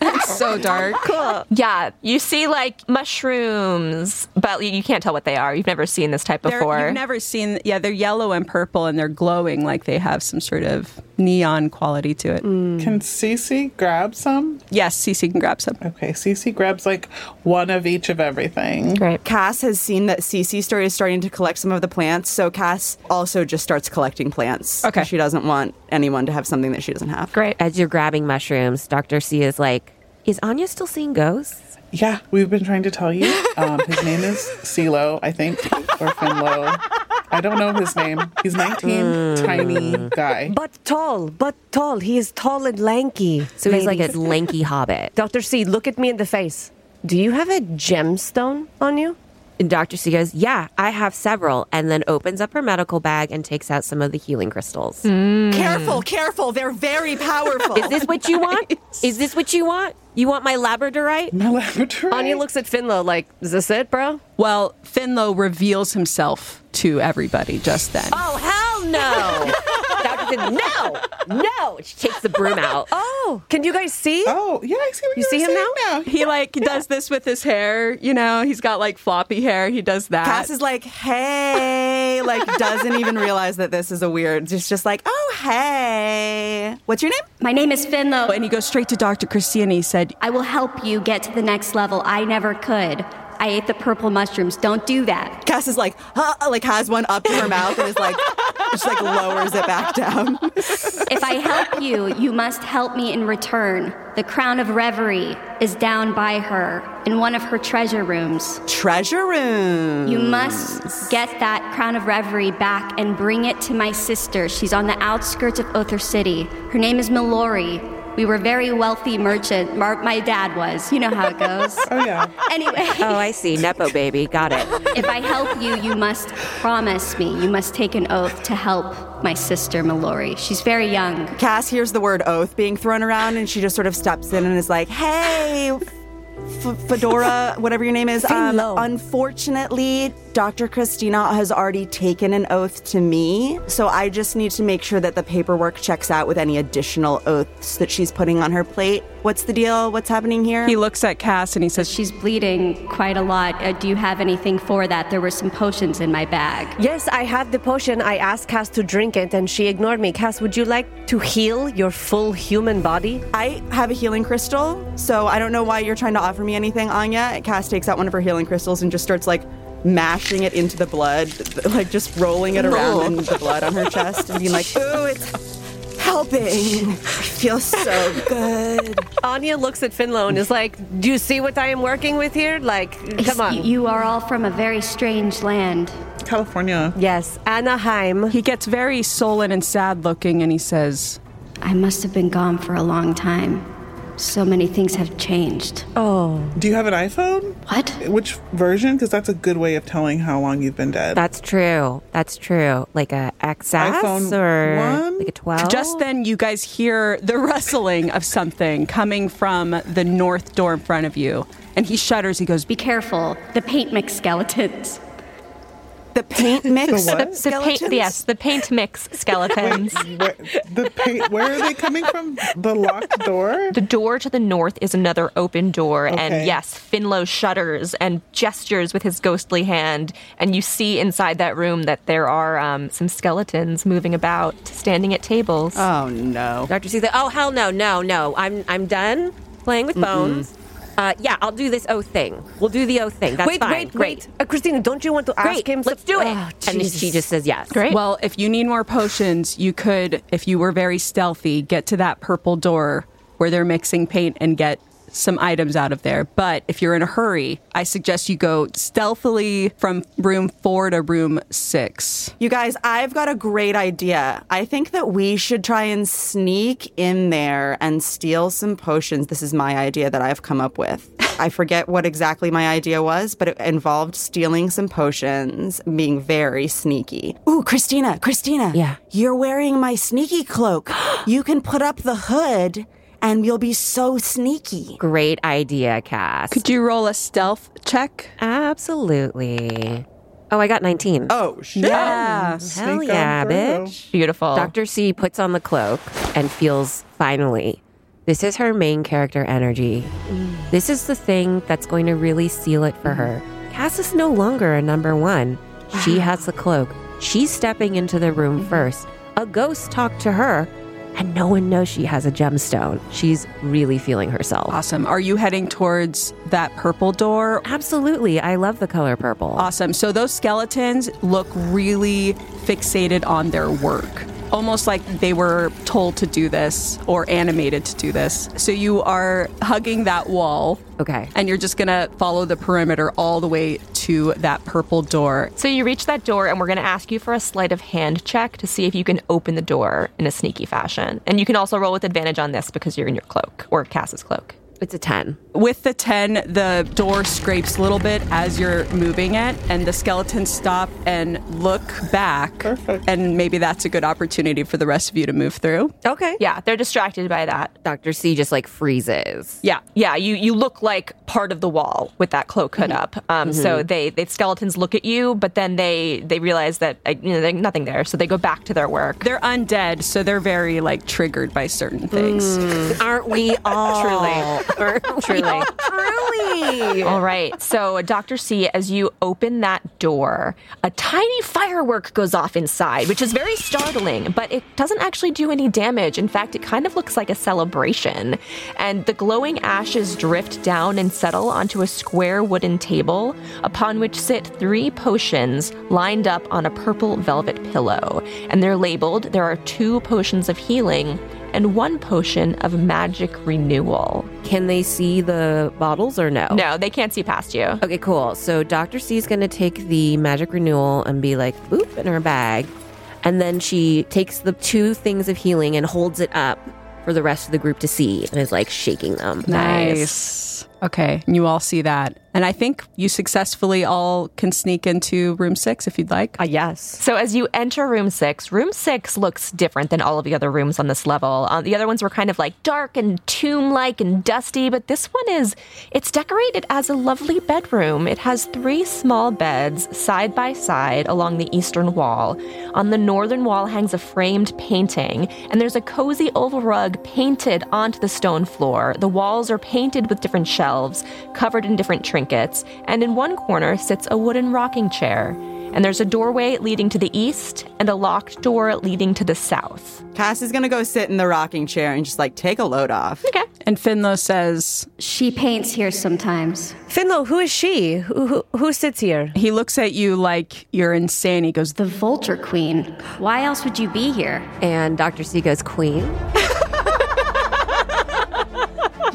it's so dark. cool. Yeah, you see like mushrooms, but you you can't tell what they are. You've never seen this type They're- before. You've never seen, yeah, they're yellow and purple and they're glowing like they have some sort of neon quality to it. Mm. Can Cece grab some? Yes, Cece can grab some. Okay, Cece grabs like one of each of everything. Great. Cass has seen that Cece started starting to collect some of the plants, so Cass also just starts collecting plants. Okay. She doesn't want anyone to have something that she doesn't have. Great. As you're grabbing mushrooms, Dr. C is like, is Anya still seeing ghosts? Yeah, we've been trying to tell you. Um, his name is CeeLo, I think, or Finlow. I don't know his name. He's 19, tiny guy. But tall, but tall. He is tall and lanky. So he's like a lanky hobbit. Dr. C, look at me in the face. Do you have a gemstone on you? And Dr. C goes, Yeah, I have several, and then opens up her medical bag and takes out some of the healing crystals. Mm. Careful, careful. They're very powerful. Is this what you want? Is this what you want? You want my labradorite? My laboratory. Anya looks at Finlow like, is this it, bro? Well, Finlow reveals himself to everybody just then. Oh, hell no. Dr. said, No, no. She takes the broom out. Oh, can you guys see? Oh, yeah, I see what You you're see him now? now. He like does this with his hair, you know, he's got like floppy hair. He does that. Cass is like, hey, like doesn't even realize that this is a weird. Just just like, oh hey, what's your name? My name is Finlow. and he goes straight to Dr. Christie and he said, I will help you get to the next level. I never could. I ate the purple mushrooms. Don't do that. Cass is like, huh, like has one up to her mouth and is like, just like lowers it back down. If I help you, you must help me in return. The crown of reverie is down by her in one of her treasure rooms. Treasure room. You must get that crown of reverie back and bring it to my sister. She's on the outskirts of Other City. Her name is Mallory. We were very wealthy merchant. Mar- my dad was. You know how it goes. Oh, yeah. Anyway. Oh, I see. Nepo baby. Got it. If I help you, you must promise me. You must take an oath to help my sister Mallory. She's very young. Cass hears the word oath being thrown around and she just sort of steps in and is like, hey, F- Fedora, whatever your name is. Um, Finlow. unfortunately, Dr. Christina has already taken an oath to me. So I just need to make sure that the paperwork checks out with any additional oaths that she's putting on her plate. What's the deal? What's happening here? he looks at Cass and he says, She's bleeding quite a lot. Uh, do you have anything for that? There were some potions in my bag. Yes, I have the potion. I asked Cass to drink it and she ignored me. Cass, would you like to heal your full human body? I have a healing crystal, so I don't know why you're trying to offer me anything, Anya. Cass takes out one of her healing crystals and just starts like mashing it into the blood, like just rolling it around in the blood on her chest and being like, ooh, it's helping. I feel so good. Anya looks at Finlo and is like, Do you see what I am working with here? Like, come on. You, you are all from a very strange land. California. Yes, Anaheim. He gets very sullen and sad looking and he says, I must have been gone for a long time. So many things have changed. Oh. Do you have an iPhone? What? Which version? Because that's a good way of telling how long you've been dead. That's true. That's true. Like a XS iPhone or one? like a 12? Just then, you guys hear the rustling of something coming from the north door in front of you. And he shudders. He goes, Be careful. The paint mix skeletons. The paint mix The what? The paint, yes, the paint mix skeletons. Where, the paint, where are they coming from? The locked door? The door to the north is another open door, and yes, Finlow shudders and gestures with his ghostly hand, and you see inside that room that there are um, some skeletons moving about, standing at tables. Oh no. Dr. C said, "Oh hell no, no, no! I'm I'm done playing with bones. Uh, yeah, I'll do this O thing. We'll do the O thing. That's wait, fine. wait, Great, wait. Uh, Christina, don't you want to ask great. him? Let's do it." Oh, and she just says yes. Great. Well, if you need more potions, you could, if you were very stealthy, get to that purple door where they're mixing paint and get some items out of there. But if you're in a hurry, I suggest you go stealthily from room four to room six. You guys, I've got a great idea. I think that we should try and sneak in there and steal some potions. This is my idea that I've come up with. I forget what exactly my idea was, but it involved stealing some potions, being very sneaky. Ooh, Christina, Christina. Yeah. You're wearing my sneaky cloak. you can put up the hood and you'll be so sneaky. Great idea, Cass. Could you roll a stealth check? Absolutely. Oh, I got 19. Oh, shit. Yeah. Hell yeah, through. bitch. Beautiful. Dr. C puts on the cloak and feels finally. This is her main character energy. This is the thing that's going to really seal it for her. Cass is no longer a number one. She has the cloak. She's stepping into the room first. A ghost talked to her, and no one knows she has a gemstone. She's really feeling herself. Awesome. Are you heading towards that purple door? Absolutely. I love the color purple. Awesome. So those skeletons look really fixated on their work. Almost like they were told to do this or animated to do this. So you are hugging that wall. Okay. And you're just going to follow the perimeter all the way to that purple door. So you reach that door, and we're going to ask you for a sleight of hand check to see if you can open the door in a sneaky fashion. And you can also roll with advantage on this because you're in your cloak or Cass's cloak. It's a 10. With the 10, the door scrapes a little bit as you're moving it, and the skeletons stop and look back. Perfect. And maybe that's a good opportunity for the rest of you to move through. Okay. Yeah, they're distracted by that. Dr. C just like freezes. Yeah. Yeah, you, you look like part of the wall with that cloak hood up. Um, So they, they skeletons look at you, but then they they realize that uh, you know there's nothing there, so they go back to their work. They're undead, so they're very like triggered by certain things. Aren't we all? Truly. Truly. Truly. All right. So, Dr. C, as you open that door, a tiny firework goes off inside, which is very startling, but it doesn't actually do any damage. In fact, it kind of looks like a celebration. And the glowing ashes drift down and settle onto a square wooden table, upon which sit three potions lined up on a purple velvet pillow. And they're labeled there are two potions of healing and one potion of magic renewal. Can they see the bottles or no? No, they can't see past you. Okay, cool. So Dr. C is going to take the magic renewal and be like, boop, in her bag. And then she takes the two things of healing and holds it up for the rest of the group to see and is like shaking them. Nice. Okay. And you all see that. And I think you successfully all can sneak into room six if you'd like. Uh, yes. So as you enter room six, room six looks different than all of the other rooms on this level. Uh, the other ones were kind of like dark and tomb-like and dusty, but this one is, it's decorated as a lovely bedroom. It has three small beds side by side along the eastern wall. On the northern wall hangs a framed painting, and there's a cozy oval rug painted onto the stone floor. The walls are painted with different shelves, covered in different trinkets, and in one corner sits a wooden rocking chair. And there's a doorway leading to the east and a locked door leading to the south. Cass is gonna go sit in the rocking chair and just like take a load off. Okay. And Finlo says, She paints here sometimes. Finlo, who is she? Who, who, who sits here? He looks at you like you're insane. He goes, The Vulture Queen. Why else would you be here? And Dr. C goes, Queen.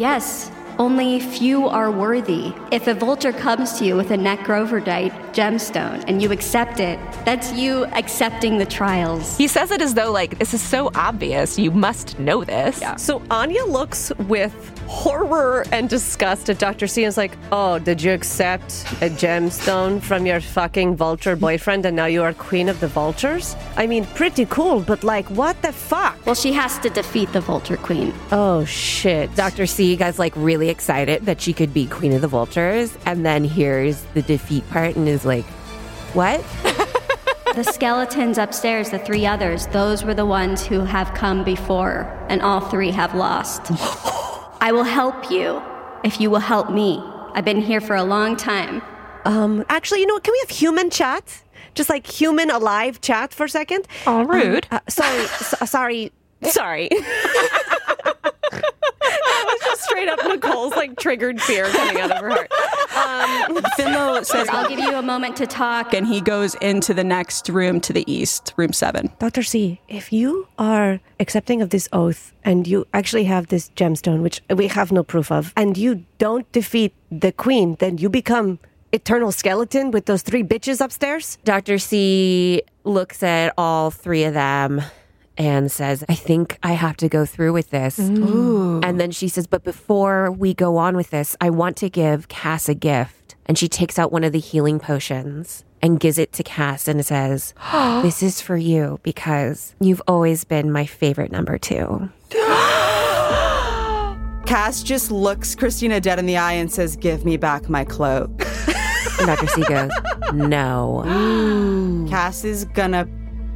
Yes, only few are worthy. If a vulture comes to you with a necroverdite gemstone and you accept it, that's you accepting the trials. He says it as though, like, this is so obvious. You must know this. Yeah. So Anya looks with horror and disgust at Dr. C and is like, Oh, did you accept a gemstone from your fucking vulture boyfriend and now you are queen of the vultures? I mean, pretty cool, but like, what the fuck? Well, she has to defeat the Vulture Queen. Oh, shit. Dr. C you guy's like really excited that she could be queen of the vultures and then hears the defeat part and is like, What? The skeletons upstairs, the three others, those were the ones who have come before, and all three have lost. I will help you if you will help me. I've been here for a long time. Um, actually, you know what? Can we have human chat? Just like human alive chat for a second? Oh, rude. Uh, sorry, so, sorry, sorry. That was just straight up Nicole's like triggered fear coming out of her heart. Um, Finlo says, I'll give you a moment to talk. and he goes into the next room to the east, room seven. Dr. C, if you are accepting of this oath and you actually have this gemstone, which we have no proof of, and you don't defeat the queen, then you become eternal skeleton with those three bitches upstairs? Dr. C looks at all three of them and says, I think I have to go through with this. And then she says, But before we go on with this, I want to give Cass a gift. And she takes out one of the healing potions and gives it to Cass and says, This is for you because you've always been my favorite number two. Cass just looks Christina dead in the eye and says, Give me back my cloak. And Dr. C goes, No. Cass is gonna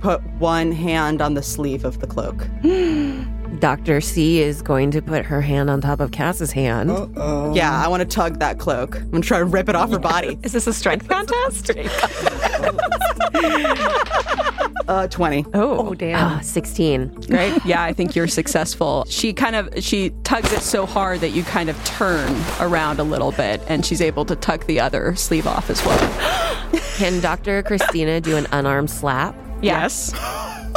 put one hand on the sleeve of the cloak. Dr. C is going to put her hand on top of Cass's hand. Yeah, I want to tug that cloak. I'm gonna try to rip it off her body. Is this a strength contest? Uh, 20. Oh, damn. Ah, 16. Right? yeah, I think you're successful. She kind of she tugs it so hard that you kind of turn around a little bit, and she's able to tuck the other sleeve off as well. Can Dr. Christina do an unarmed slap? Yes.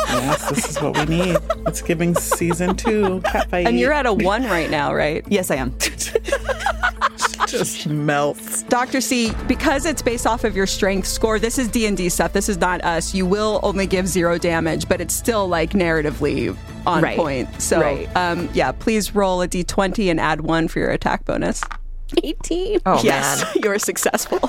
Yes, this is what we need. It's giving season two catfight. And you're at a one right now, right? Yes, I am. just melts. Dr. C, because it's based off of your strength score, this is D&D stuff. This is not us. You will only give zero damage, but it's still like narratively on Right. point. So, Right. um, yeah, please roll a D20 and add one for your attack bonus. 18. Oh, yes, man. you're successful.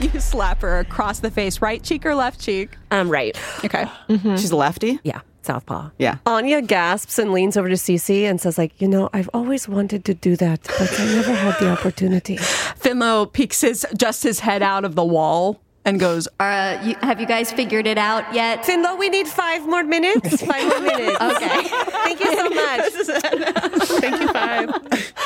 you slap her across the face, right cheek or left cheek? Um, right. Okay. She's a lefty? Yeah, southpaw. Yeah. Anya gasps and leans over to Cece and says, like, You know, I've always wanted to do that, but I never had the opportunity. Finlo peeks his just his head out of the wall and goes, Uh, you, have you guys figured it out yet? Finlo, we need five more minutes. Five more minutes. Okay. Thank you so much. Thank you, five.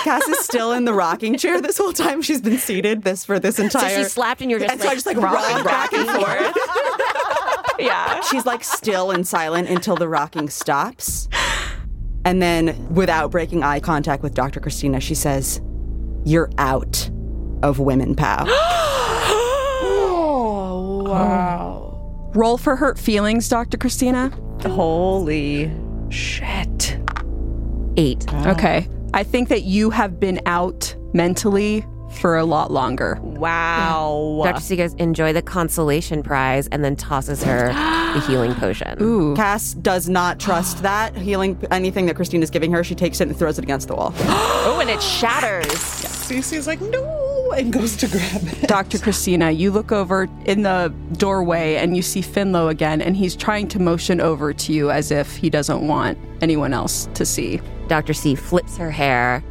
Cass is still in the rocking chair this whole time. She's been seated this for this entire. So entire. she slapped and you're just and so I like, just like rock back and forth. yeah. She's like still and silent until the rocking stops. And then, without breaking eye contact with Dr. Christina, she says, You're out of Women Pow. Roll for hurt feelings, Dr. Christina. holy shit. eight. Okay. I think that you have been out mentally for a lot longer. Wow. Dr. C goes, enjoy the consolation prize, and then tosses her the healing potion. Ooh. Cass does not trust that healing anything that Christina's giving her. She takes it and throws it against the wall. Oh, and it shatters. Cece's like, no, and goes to grab it. Dr. Christina, you look over in the doorway and you see Finlo again, and he's trying to motion over to you as if he doesn't want anyone else to see. Dr. C flips her hair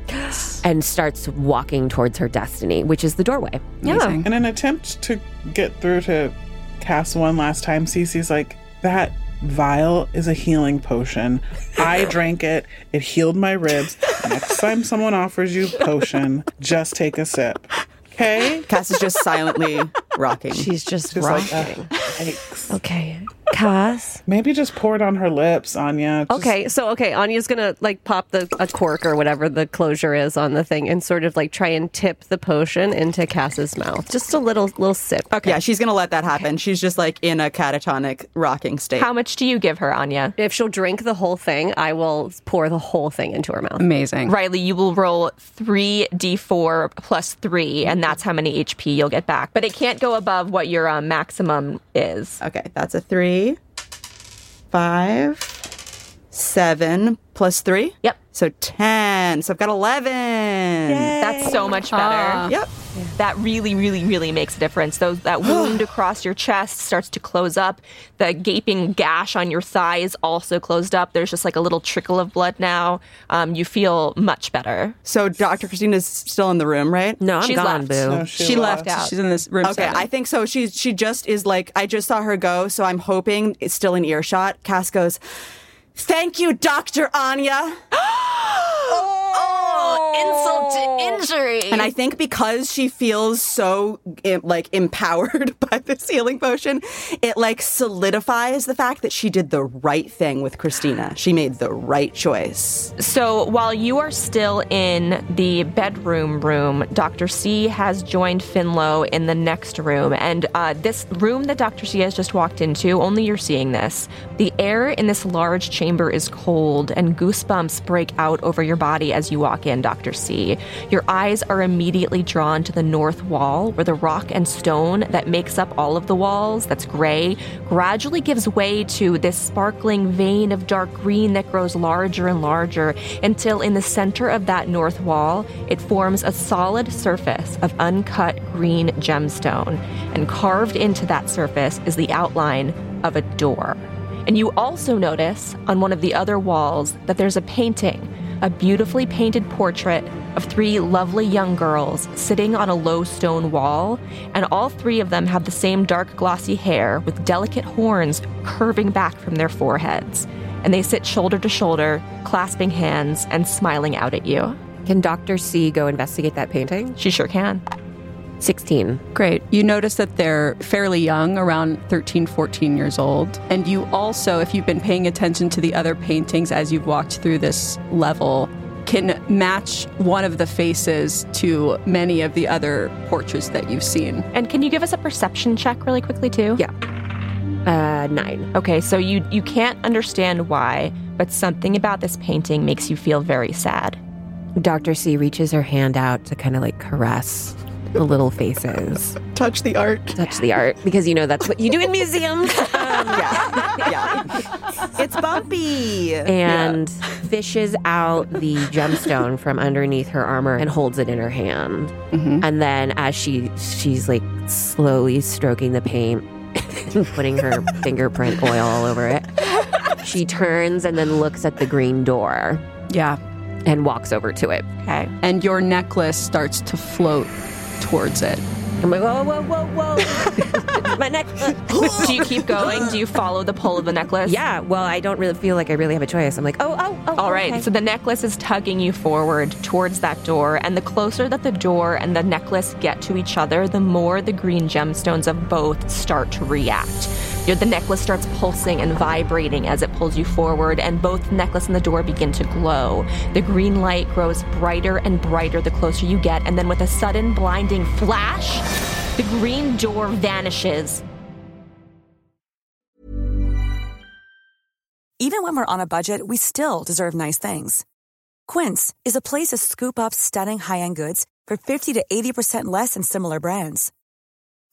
and starts walking towards her destiny, which is the doorway. Amazing. In an attempt to get through to Cass one last time, Cece's like, that vial is a healing potion. I drank it. It healed my ribs. Next time someone offers you potion, just take a sip. Okay? Cass is just silently rocking. She's just Just like, rocking. uh, yikes. Okay. Cass. Maybe just pour it on her lips, Anya. Just- Okay, so okay, Anya's gonna like pop the a cork or whatever the closure is on the thing and sort of like try and tip the potion into Cass's mouth. Just a little little sip. Okay. Yeah, she's gonna let that happen. She's just like in a catatonic rocking state. How much do you give her, Anya? If she'll drink the whole thing, I will pour the whole thing into her mouth. Amazing. Riley, you will roll 3d4 plus 3, and that's how many HP you'll get back. But it can't go above what your um, maximum is. Okay, that's a three, five, seven plus three. Yep. So ten. So I've got eleven. That's so much better. Ah. Yep. That really, really, really makes a difference. Those that wound across your chest starts to close up. The gaping gash on your thigh is also closed up. There's just like a little trickle of blood now. Um, you feel much better. So Dr. Christina's still in the room, right? No, I'm She's gone, left. boo. No, she, She left. left out. She's in this room. Okay, seven. I think so. She, she just is like I just saw her go, so I'm hoping it's still in earshot. Cass goes, "Thank you, Doctor Anya." insult to injury. And I think because she feels so like empowered by this healing potion, it like solidifies the fact that she did the right thing with Christina. She made the right choice. So while you are still in the bedroom room, Dr. C has joined Finlow in the next room. And uh, this room that Dr. C has just walked into, only you're seeing this. The air in this large chamber is cold, and goosebumps break out over your body as you walk in, Dr. C. Your eyes are immediately drawn to the north wall, where the rock and stone that makes up all of the walls, that's gray, gradually gives way to this sparkling vein of dark green that grows larger and larger until in the center of that north wall, it forms a solid surface of uncut green gemstone. And carved into that surface is the outline of a door. And you also notice on one of the other walls that there's a painting, a beautifully painted portrait of three lovely young girls sitting on a low stone wall, and all three of them have the same dark glossy hair with delicate horns curving back from their foreheads. And they sit shoulder to shoulder, clasping hands and smiling out at you. Can Dr. C go investigate that painting? She sure can. 16. Great. You notice that they're fairly young, around 13, 14 years old. And you also, if you've been paying attention to the other paintings as you've walked through this level, can match one of the faces to many of the other portraits that you've seen. And can you give us a perception check really quickly too? Yeah. Uh, nine. Okay, so you you can't understand why, but something about this painting makes you feel very sad. Dr. C reaches her hand out to kind of like caress the little faces, Touch the art. touch the art, because you know that's what you do in museums. Yeah. yeah. It's bumpy. and fishes out the gemstone from underneath her armor and holds it in her hand. Mm-hmm. And then as she she's like slowly stroking the paint and putting her fingerprint oil all over it, she turns and then looks at the green door Yeah. and walks over to it. Okay. And your necklace starts to float towards it. I'm like, whoa, whoa, whoa, whoa. My neck. Do you keep going? Do you follow the pull of the necklace? yeah, well, I don't really feel like I really have a choice. I'm like, oh, oh, oh. All right, okay. so the necklace is tugging you forward towards that door, and the closer that the door and the necklace get to each other, the more the green gemstones of both start to react. Your- The necklace starts pulsing and vibrating as it pulls you forward, and both the necklace and the door begin to glow. The green light grows brighter and brighter the closer you get, and then with a sudden blinding flash, the green door vanishes. Even when we're on a budget, we still deserve nice things. Quince is a place to scoop up stunning high-end goods for 50 to 80% less than similar brands.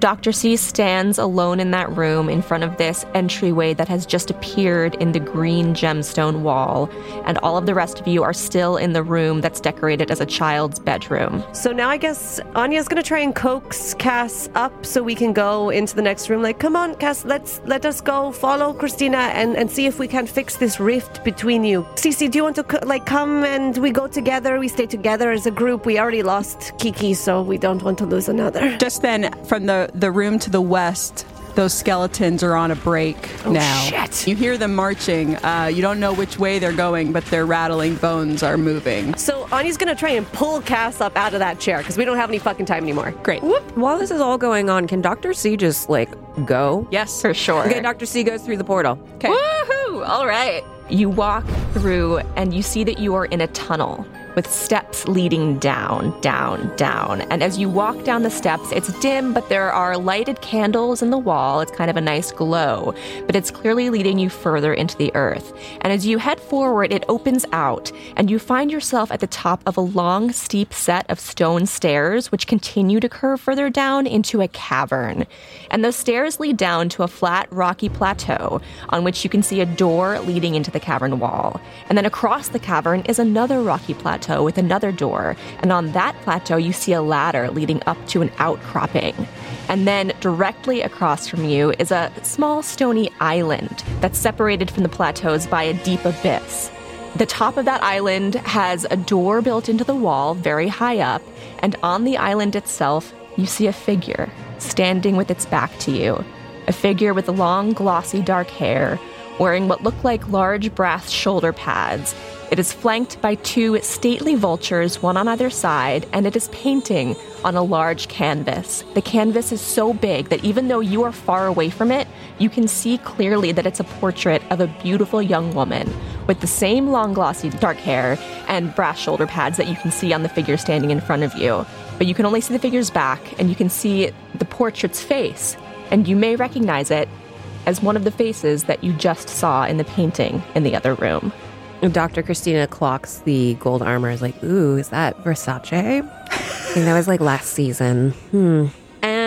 Dr. C stands alone in that room in front of this entryway that has just appeared in the green gemstone wall, and all of the rest of you are still in the room that's decorated as a child's bedroom. So now I guess Anya's gonna try and coax Cass up so we can go into the next room. Like, come on, Cass, let's let us go follow Christina and, and see if we can fix this rift between you. Cece, do you want to co- like come and we go together? We stay together as a group. We already lost Kiki, so we don't want to lose another. Just then, from the, the room to the west, those skeletons are on a break Oh, now. shit. You hear them marching. Uh, you don't know which way they're going, but their rattling bones are moving. So Anya's gonna try and pull Cass up out of that chair because we don't have any fucking time anymore. Great. While this is all going on, can Dr. C just like go? Yes. For sure. Okay, Dr. C goes through the portal. Okay. Woohoo! All right. You walk through and you see that you are in a tunnel with steps leading down, down, down. And as you walk down the steps, it's dim, but there are lighted candles in the wall. It's kind of a nice glow, but it's clearly leading you further into the earth. And as you head forward, it opens out, and you find yourself at the top of a long, steep set of stone stairs, which continue to curve further down into a cavern. And those stairs lead down to a flat, rocky plateau on which you can see a door leading into the cavern wall. And then across the cavern is another rocky plateau with another door. And on that plateau, you see a ladder leading up to an outcropping. And then directly across from you is a small stony island that's separated from the plateaus by a deep abyss. The top of that island has a door built into the wall very high up, and on the island itself, you see a figure standing with its back to you. A figure with long, glossy dark hair, wearing what look like large brass shoulder pads. It is flanked by two stately vultures, one on either side, and it is painting on a large canvas. The canvas is so big that even though you are far away from it, you can see clearly that it's a portrait of a beautiful young woman with the same long, glossy dark hair and brass shoulder pads that you can see on the figure standing in front of you. But you can only see the figure's back, and you can see the portrait's face, and you may recognize it as one of the faces that you just saw in the painting in the other room. Dr. Christina clocks the gold armor. Is like, ooh, is that Versace? I think that was like last season. Hmm.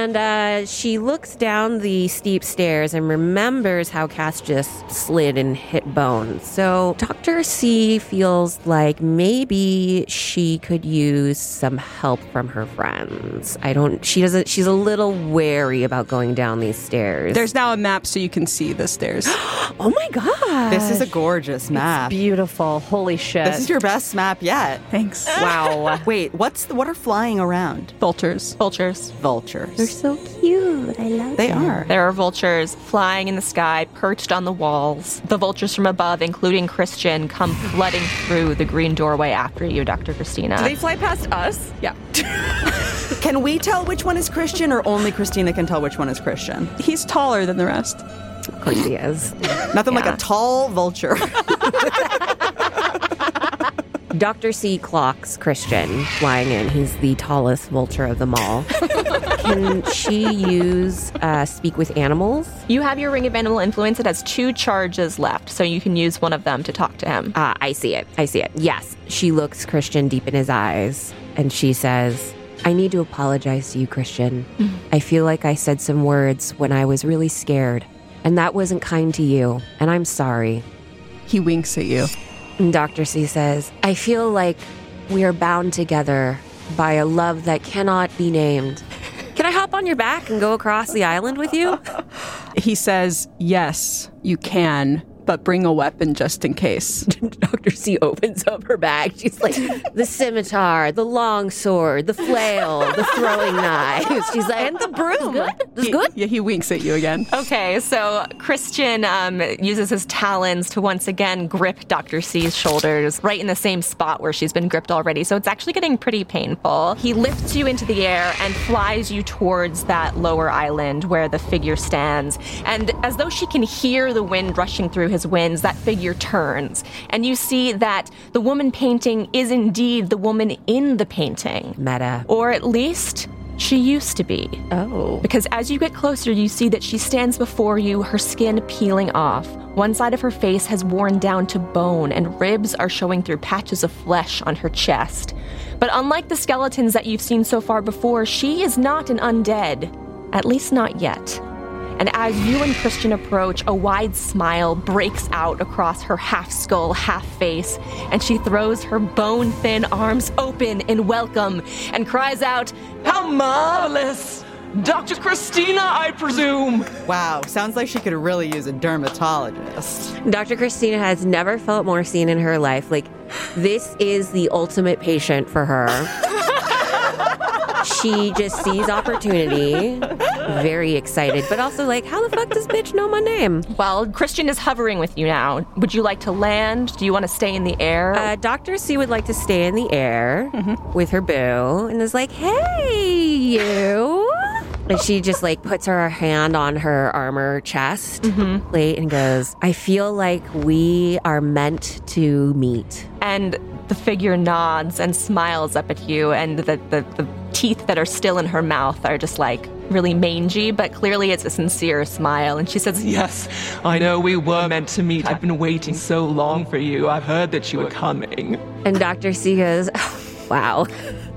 And uh, she looks down the steep stairs and remembers how Cass just slid and hit Bone. So Dr. C feels like maybe she could use some help from her friends. I don't, she doesn't, she's a little wary about going down these stairs. There's now a map so you can see the stairs. oh my God. This is a gorgeous map. Beautiful. Holy shit. This is your best map yet. Thanks. Wow. Wait, what's the, what are flying around? Vultures. Vultures. Vultures. They're so cute. I love They them. are. There are vultures flying in the sky, perched on the walls. The vultures from above, including Christian, come flooding through the green doorway after you, Dr. Christina. Do they fly past us? Yeah. Can we tell which one is Christian, or only Christina can tell which one is Christian? He's taller than the rest. Of course he is. Nothing like a tall vulture. Dr. C clocks Christian flying in. He's the tallest vulture of them all. Can she use uh, speak with animals? You have your Ring of Animal Influence. It has two charges left, so you can use one of them to talk to him. Ah, I see it. I see it. Yes. She looks Christian deep in his eyes and she says, I need to apologize to you, Christian. I feel like I said some words when I was really scared, and that wasn't kind to you, and I'm sorry. He winks at you. And Dr. C says, I feel like we are bound together by a love that cannot be named. Can I hop on your back and go across the island with you? He says, Yes, you can, but bring a weapon just in case. Dr. C opens up her bag. She's like, the scimitar, the long sword, the flail, the throwing knives. She's like, and the broom. This He- good? Yeah, he winks at you again. Okay, so Christian um, uses his talons to once again grip Dr. C's shoulders right in the same spot where she's been gripped already. So it's actually getting pretty painful. He lifts you into the air and flies you towards that lower island where the figure stands. And as though she can hear the wind rushing through his winds, that figure turns. And you see that the woman painting is indeed the woman in the painting. Meta. Or at least she used to be. Oh. Because as you get closer, you see that she stands before you, her skin peeling off. One side of her face has worn down to bone, and ribs are showing through patches of flesh on her chest. But unlike the skeletons that you've seen so far before, she is not an undead. At least not yet. And as you and Christian approach, a wide smile breaks out across her half skull, half face, and she throws her bone thin arms open in welcome and cries out, How marvelous! Dr. Christina, I presume. Wow, sounds like she could really use a dermatologist. Dr. Christina has never felt more seen in her life. Like, this is the ultimate patient for her. she just sees opportunity, very excited, but also like, how the fuck does bitch know my name? Well, Christian is hovering with you now. Would you like to land? Do you want to stay in the air? Uh, Dr. C would like to stay in the air with her boo and is like, hey, you. And she just like puts her hand on her armor chest plate and goes, I feel like we are meant to meet. and the figure nods and smiles up at you, and the, the, the teeth that are still in her mouth are just like really mangy, but clearly it's a sincere smile. And she says, Yes, I know we were meant to meet. I've been waiting so long for you. I've heard that you were coming. And Dr. C goes, oh, wow.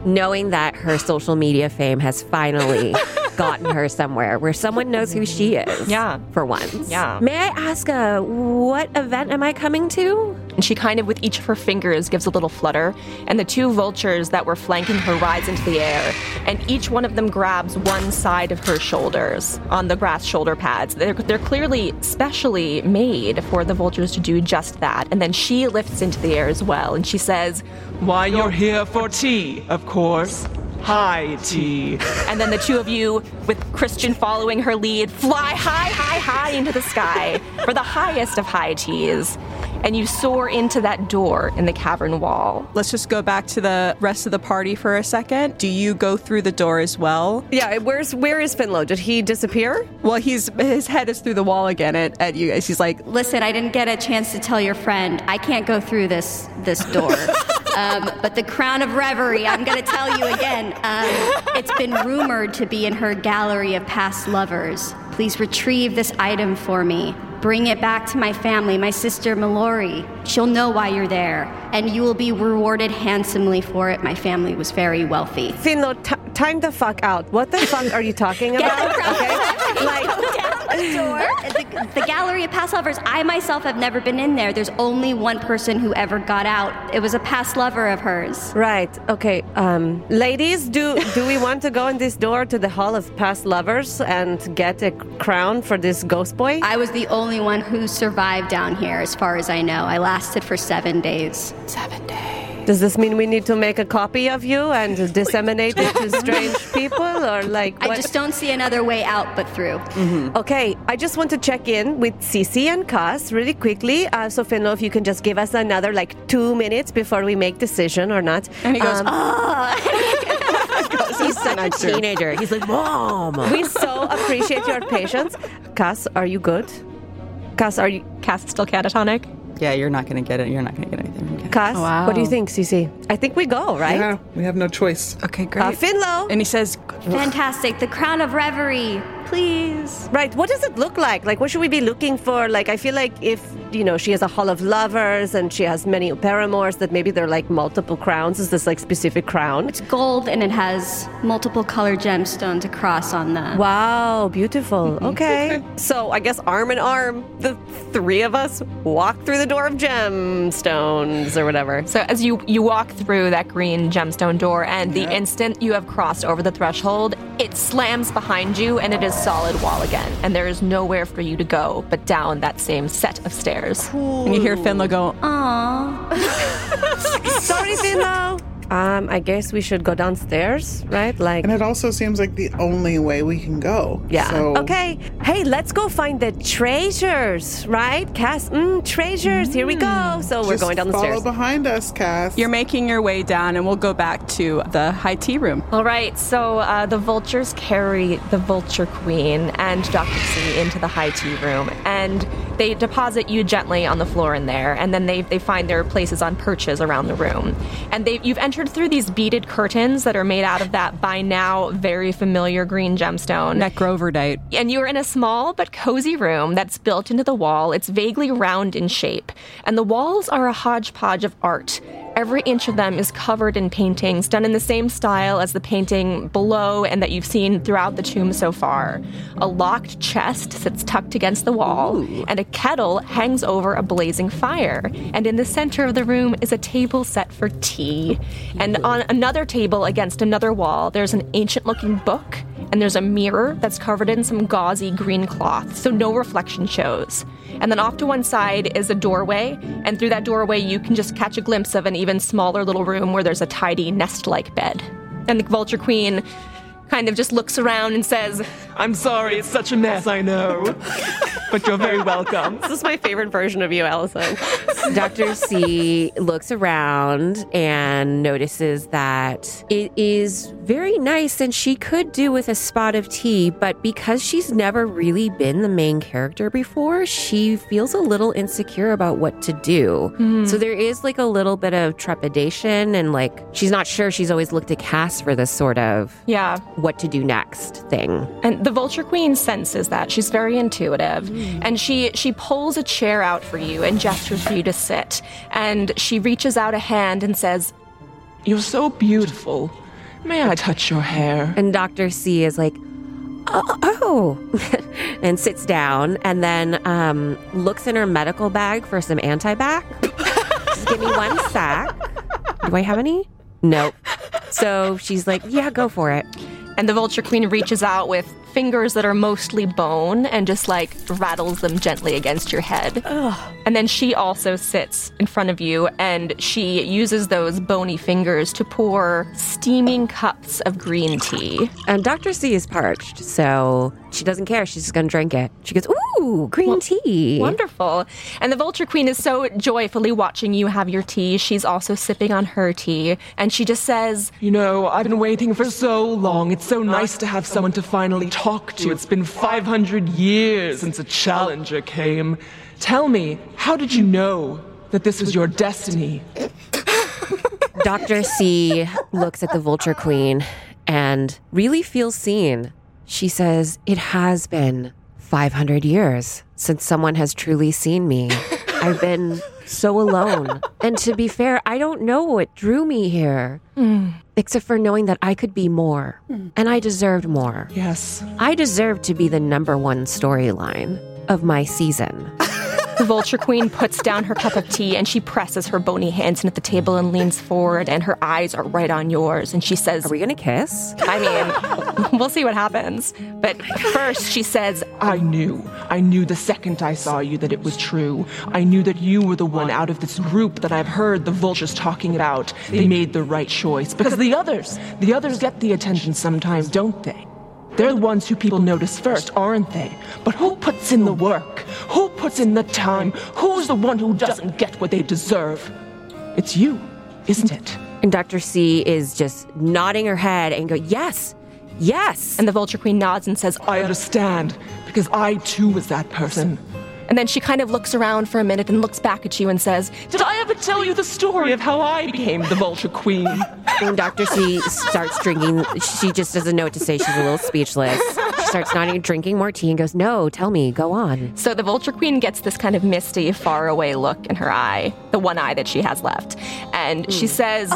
Knowing that her social media fame has finally gotten her somewhere where someone knows who she is. Yeah. For once. Yeah. May I ask, uh, what event am I coming to? And she kind of, with each of her fingers, gives a little flutter, and the two vultures that were flanking her rise into the air, and each one of them grabs one side of her shoulders on the grass shoulder pads. They're, they're clearly specially made for the vultures to do just that. And then she lifts into the air as well, and she says, Why, you're here for tea, of course. High tea. And then the two of you, with Christian following her lead, fly high, high, high into the sky for the highest of high teas. And you soar into that door in the cavern wall. Let's just go back to the rest of the party for a second. Do you go through the door as well? Yeah, where's where is Finlow? Did he disappear? Well, he's his head is through the wall again at, at you guys. He's like, Listen, I didn't get a chance to tell your friend. I can't go through this this door. um, but the crown of reverie, I'm going to tell you again. Um, it's been rumored to be in her gallery of past lovers. Please retrieve this item for me. Bring it back to my family, my sister Mallory. She'll know why you're there, and you will be rewarded handsomely for it. My family was very wealthy. Finlo, t- time the fuck out. What the fuck are you talking about? Okay? Like, the door, the, the gallery of past lovers. I myself have never been in there. There's only one person who ever got out. It was a past lover of hers. Right. Okay. Um, ladies, do do we want to go in this door to the Hall of Past Lovers and get a crown for this ghost boy? I was the only one who survived down here, as far as I know. I lasted for seven days. Seven days. Does this mean we need to make a copy of you and disseminate it to strange people, or like? I just don't see another way out but through. Okay, I just want to check in with Cece and Cass really quickly. Uh, so, Finlo, if you can just give us another like two minutes before we make decision or not. and he goes, Um, He's such a teenager. He's like, Mom. we so appreciate your patience. Cass, are you good? Cass, are you? Cass still catatonic. Yeah, you're not gonna get it. You're not gonna get anything from Cass. Cass, Wow. what do you think, Cece? I think we go, right? Yeah, we have no choice. okay, great. Uh, Finlo. and he says, Fantastic. The crown of reverie, please. Right. What does it look like? Like, what should we be looking for? Like, I feel like if, you know, she has a hall of lovers and she has many paramours, that maybe they're like multiple crowns. Is this like specific crown? It's gold and it has multiple colored gemstones across on the. Wow, beautiful. Mm-hmm. Okay. so I guess arm in arm, the three of us walk through the door of gemstones or whatever. So as you you walk through that green gemstone door, and the instant you have crossed over the threshold, it slams behind you, and it is solid wall again, and there is nowhere for you to go but down that same set of stairs. and you hear Finlo go, Aww. Sorry, Finlo. Um, I guess we should go downstairs, right? Like, And it also seems like the only way we can go. yeah. So Okay. Hey, let's go find the treasures, right? Cass, mm, treasures. Here we go. So we're going down the follow stairs. behind us, Cass. You're making your way down, and we'll go back to the high tea room. All right, so uh, the vultures carry the vulture queen and Dr. C into the high tea room, and they deposit you gently on the floor in there, and then they, they find their places on perches around the room. And they you've entered through these beaded curtains that are made out of that by now very familiar green gemstone. That Groverdite. And you are in a small but cozy room that's built into the wall. It's vaguely round in shape, and the walls are a hodgepodge of art. Every inch of them is covered in paintings done in the same style as the painting below and that you've seen throughout the tomb so far. A locked chest sits tucked against the wall, and a kettle hangs over a blazing fire. And in the center of the room is a table set for tea. And on another table against another wall, there's an ancient looking book and there's a mirror that's covered in some gauzy green cloth, so no reflection shows. And then off to one side is a doorway, and through that doorway, you can just catch a glimpse of an even smaller little room where there's a tidy nest like bed. And the Vulture Queen kind of just looks around and says, I'm sorry, it's such a mess, I know. but you're very welcome. This is my favorite version of you, Alison. Dr. C looks around and notices that it is very nice and she could do with a spot of tea, but because she's never really been the main character before, she feels a little insecure about what to do. Hmm. So there is like a little bit of trepidation and like she's not sure she's always looked to Cass for this sort of Yeah. What to do next thing. And the Vulture Queen senses that. She's very intuitive. And she she pulls a chair out for you and gestures for you to sit. And she reaches out a hand and says, You're so beautiful. May I touch your hair? And Dr. C is like, oh, oh. and sits down and then um, looks in her medical bag for some antibac. Just give me one sec. Do I have any? Nope. So she's like, yeah, go for it. And the Vulture Queen reaches out with fingers that are mostly bone and just like rattles them gently against your head. And then she also sits in front of you and she uses those bony fingers to pour steaming cups of green tea. Um, and Dr. C is parched, so she doesn't care. She's just going to drink it. She goes, ooh, green tea. Wonderful. And the Vulture Queen is so joyfully watching you have your tea. She's also sipping on her tea. And she just says, You know, I've been waiting for so long. It's so nice to have someone to finally talk to. It's been 500 years since a challenger came. Tell me, how did you know that this was your destiny? Dr. C looks at the Vulture Queen and really feels seen. She says, It has been 500 years since someone has truly seen me. I've been so alone. And to be fair, I don't know what drew me here, hmm. Except for knowing that I could be more. Hmm. And I deserved more. Yes. I deserved to be the number one storyline of my season. The Vulture Queen puts down her cup of tea and she presses her bony hands in at the table and leans forward, and her eyes are right on yours. And she says, Are we going to kiss? I mean, we'll see what happens. But first, she says, I knew. I knew the second I saw you that it was true. I knew that you were the one out of this group that I've heard the vultures talking about. They made the right choice. Because the others, the others get the attention sometimes, don't they? They're the ones who people notice first, aren't they? But who puts in the work? Who puts in the time? Who's the one who doesn't get what they deserve? It's you, isn't it? And Dr. C is just nodding her head and go, Yes, yes. and the Vulture Queen nods and says, I understand, because I too was that person. And then she kind of looks around for a minute and looks back at you and says, Did I ever tell you the story of how I became the Vulture Queen? When Dr. C starts drinking, she just doesn't know what to say. She's a little speechless. She starts nodding, drinking more tea, and goes, No, tell me, go on. So the Vulture Queen gets this kind of misty, faraway look in her eye, the one eye that she has left. And she hmm. says,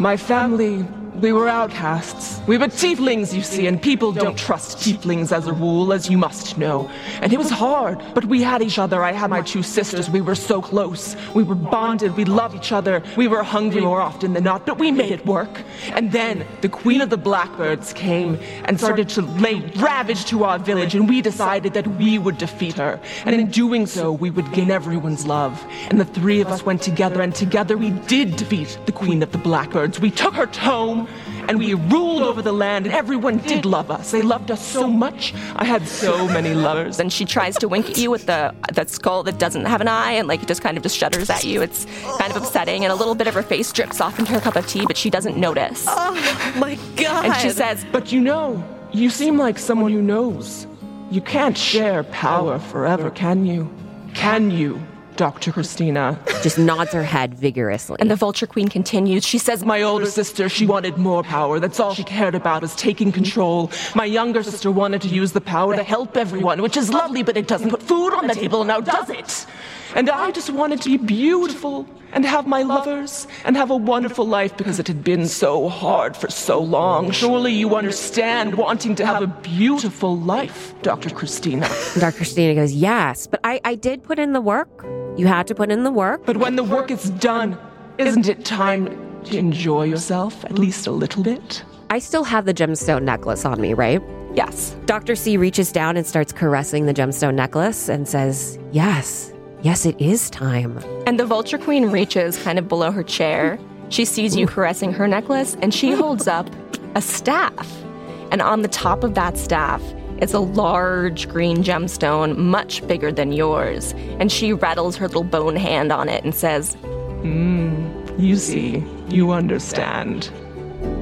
My family we were outcasts. We were tieflings, you see, and people don't trust tieflings as a rule, as you must know. And it was hard, but we had each other. I had my two sisters. We were so close. We were bonded. We loved each other. We were hungry more often than not, but we made it work. And then the Queen of the Blackbirds came and started to lay ravage to our village, and we decided that we would defeat her. And in doing so, we would gain everyone's love. And the three of us went together, and together we did defeat the Queen of the Blackbirds. We took her home and we ruled over the land, and everyone did love us. They loved us so much. I had so many lovers. And she tries to wink at you with the that skull that doesn't have an eye, and like just kind of just shudders at you. It's kind of upsetting, and a little bit of her face drips off into her cup of tea, but she doesn't notice. Oh my god! And she says, But you know, you seem like someone who knows. You can't share power forever, can you? Can you, Dr. Christina? Just nods her head vigorously. And the Vulture Queen continues. She says, My older sister, she wanted more power. That's all she cared about was taking control. My younger sister wanted to use the power to help everyone, which is lovely, but it doesn't put food on the table now, does it? And I just wanted to be beautiful and have my lovers and have a wonderful life because it had been so hard for so long. Surely you understand wanting to have a beautiful life, Dr. Christina. Dr. Christina goes, Yes, but I, I did put in the work. You had to put in the work. But when the work is done, isn't it time to enjoy yourself at least a little bit? I still have the gemstone necklace on me, right? Yes. Dr. C reaches down and starts caressing the gemstone necklace and says, Yes, yes, it is time. And the Vulture Queen reaches kind of below her chair. She sees you caressing her necklace, and she holds up a staff. And on the top of that staff is a large green gemstone, much bigger than yours. And she rattles her little bone hand on it and says, Hmm, you see, you understand.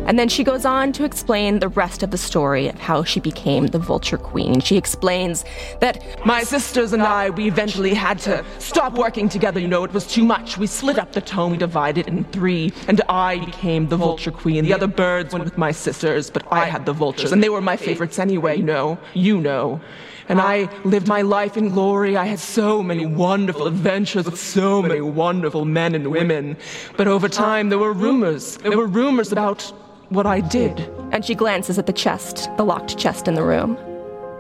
And then she goes on to explain the rest of the story of how she became the Vulture Queen. She explains that My sisters and I, we eventually had to stop working together. You know, it was too much. We split up the tome, we divided in three, and I became the Vulture Queen. The other birds went with my sisters, but I had the vultures, and they were my favorites anyway, you know. You know. And I lived my life in glory. I had so many wonderful adventures with so many wonderful men and women. But over time, there were rumors. There were rumors about what I did. And she glances at the chest, the locked chest in the room.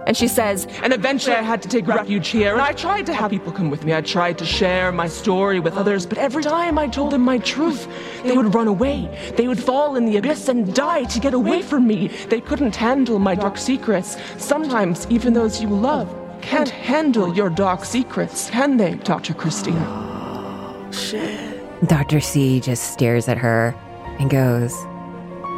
And she says, And eventually I had to take refuge here, and I tried to have people come with me. I tried to share my story with others, but every time I told them my truth, they would run away. They would fall in the abyss and die to get away from me. They couldn't handle my dark secrets. Sometimes even those you love can't handle your dark secrets, can they, Dr. Christina? Oh, shit. Dr. C just stares at her and goes,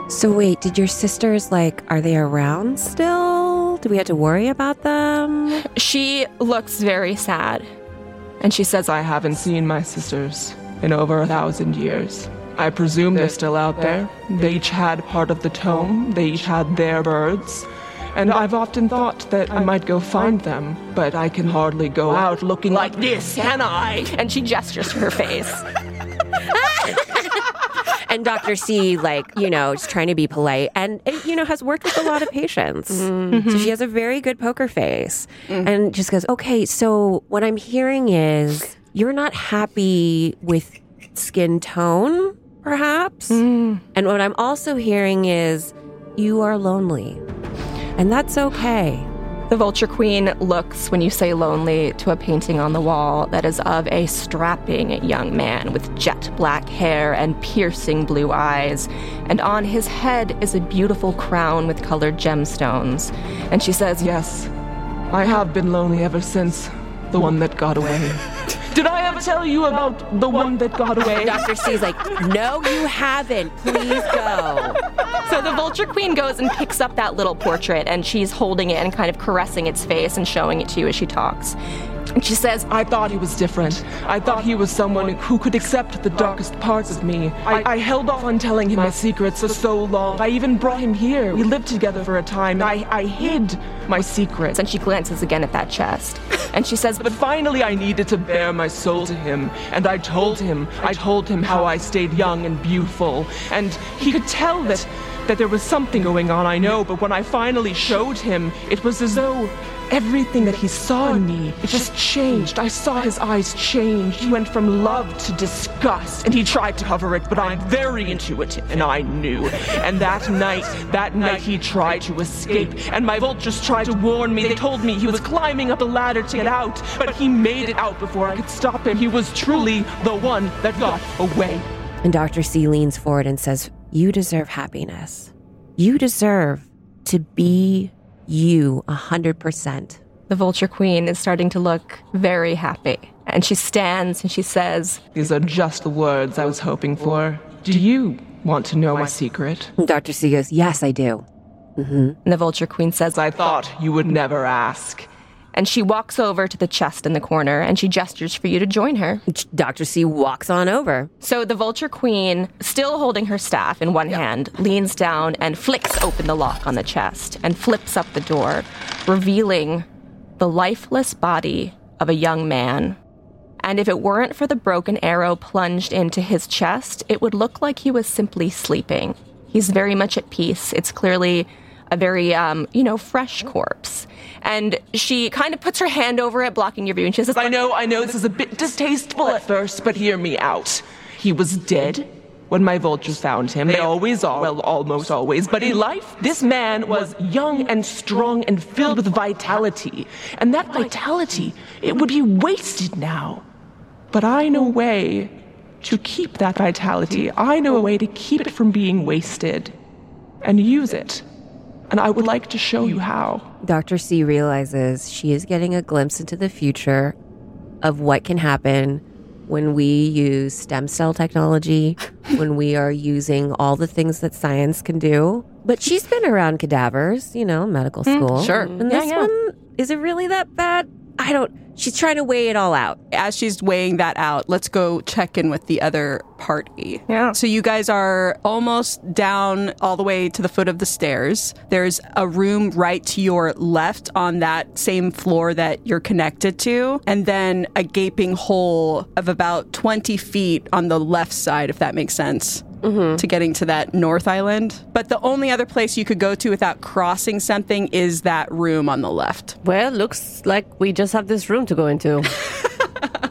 So wait, did your sisters, like, are they around still? Do we have to worry about them? She looks very sad. And she says, I haven't seen my sisters in over a thousand years. I presume they're still out there. They each had part of the tome, they each had their birds. And I've often thought that I might go find them, but I can hardly go out looking like this, can I? And she gestures to her face. and Dr. C, like, you know, is trying to be polite and, you know, has worked with a lot of patients. Mm-hmm. So she has a very good poker face and just goes, okay, so what I'm hearing is you're not happy with skin tone, perhaps? Mm. And what I'm also hearing is you are lonely. And that's okay. The Vulture Queen looks, when you say lonely, to a painting on the wall that is of a strapping young man with jet black hair and piercing blue eyes. And on his head is a beautiful crown with colored gemstones. And she says, Yes, I have been lonely ever since the one that got away. Did I ever tell you about the one that got away? Dr. C's like, no, you haven't. Please go. So the Vulture Queen goes and picks up that little portrait and she's holding it and kind of caressing its face and showing it to you as she talks. And she says, I thought he was different. I thought he was someone who could accept the darkest parts of me. I, I held off on telling him my secrets for so long. I even brought him here. We lived together for a time. I, I hid my secrets. And she glances again at that chest. And she says, But finally I needed to bare my soul to him. And I told him, I told him how I stayed young and beautiful. And he could tell that that there was something going on, I know, but when I finally showed him, it was as though everything that he saw in me, it just changed. I saw his eyes change. He went from love to disgust, and he tried to cover it, but I'm very intuitive, and I knew. And that night, that night he tried to escape, and my vultures tried to warn me. They told me he was climbing up the ladder to get out, but he made it out before I could stop him. He was truly the one that got away. And Dr. C leans forward and says, You deserve happiness. You deserve to be you 100%. The Vulture Queen is starting to look very happy. And she stands and she says, These are just the words I was hoping for. Do you want to know my secret? And Dr. C goes, Yes, I do. Mm-hmm. And the Vulture Queen says, I thought you would never ask. And she walks over to the chest in the corner and she gestures for you to join her. Dr. C walks on over. So the Vulture Queen, still holding her staff in one hand, leans down and flicks open the lock on the chest and flips up the door, revealing the lifeless body of a young man. And if it weren't for the broken arrow plunged into his chest, it would look like he was simply sleeping. He's very much at peace. It's clearly a very, um, you know, fresh corpse. And she kind of puts her hand over it, blocking your view, and she says, I know, I know this is a bit distasteful at first, but hear me out. He was dead when my vultures found him. They always are, well, almost always. But in life, this man was young and strong and filled with vitality. And that vitality, it would be wasted now. But I know a way to keep that vitality. I know a way to keep it from being wasted and use it. And I would like to show you how. Dr. C realizes she is getting a glimpse into the future of what can happen when we use stem cell technology, when we are using all the things that science can do. But she's been around cadavers, you know, medical hmm, school. sure. And Yeah, this yeah. one, is it really that bad? I don't. She's trying to weigh it all out. As she's weighing that out, let's go check in with the other party. Yeah. So you guys are almost down all the way to the foot of the stairs. There's a room right to your left on that same floor that you're connected to, and then a gaping hole of about 20 feet on the left side, if that makes sense. Mm-hmm. To getting to that North Island. But the only other place you could go to without crossing something is that room on the left. Well, looks like we just have this room to go into.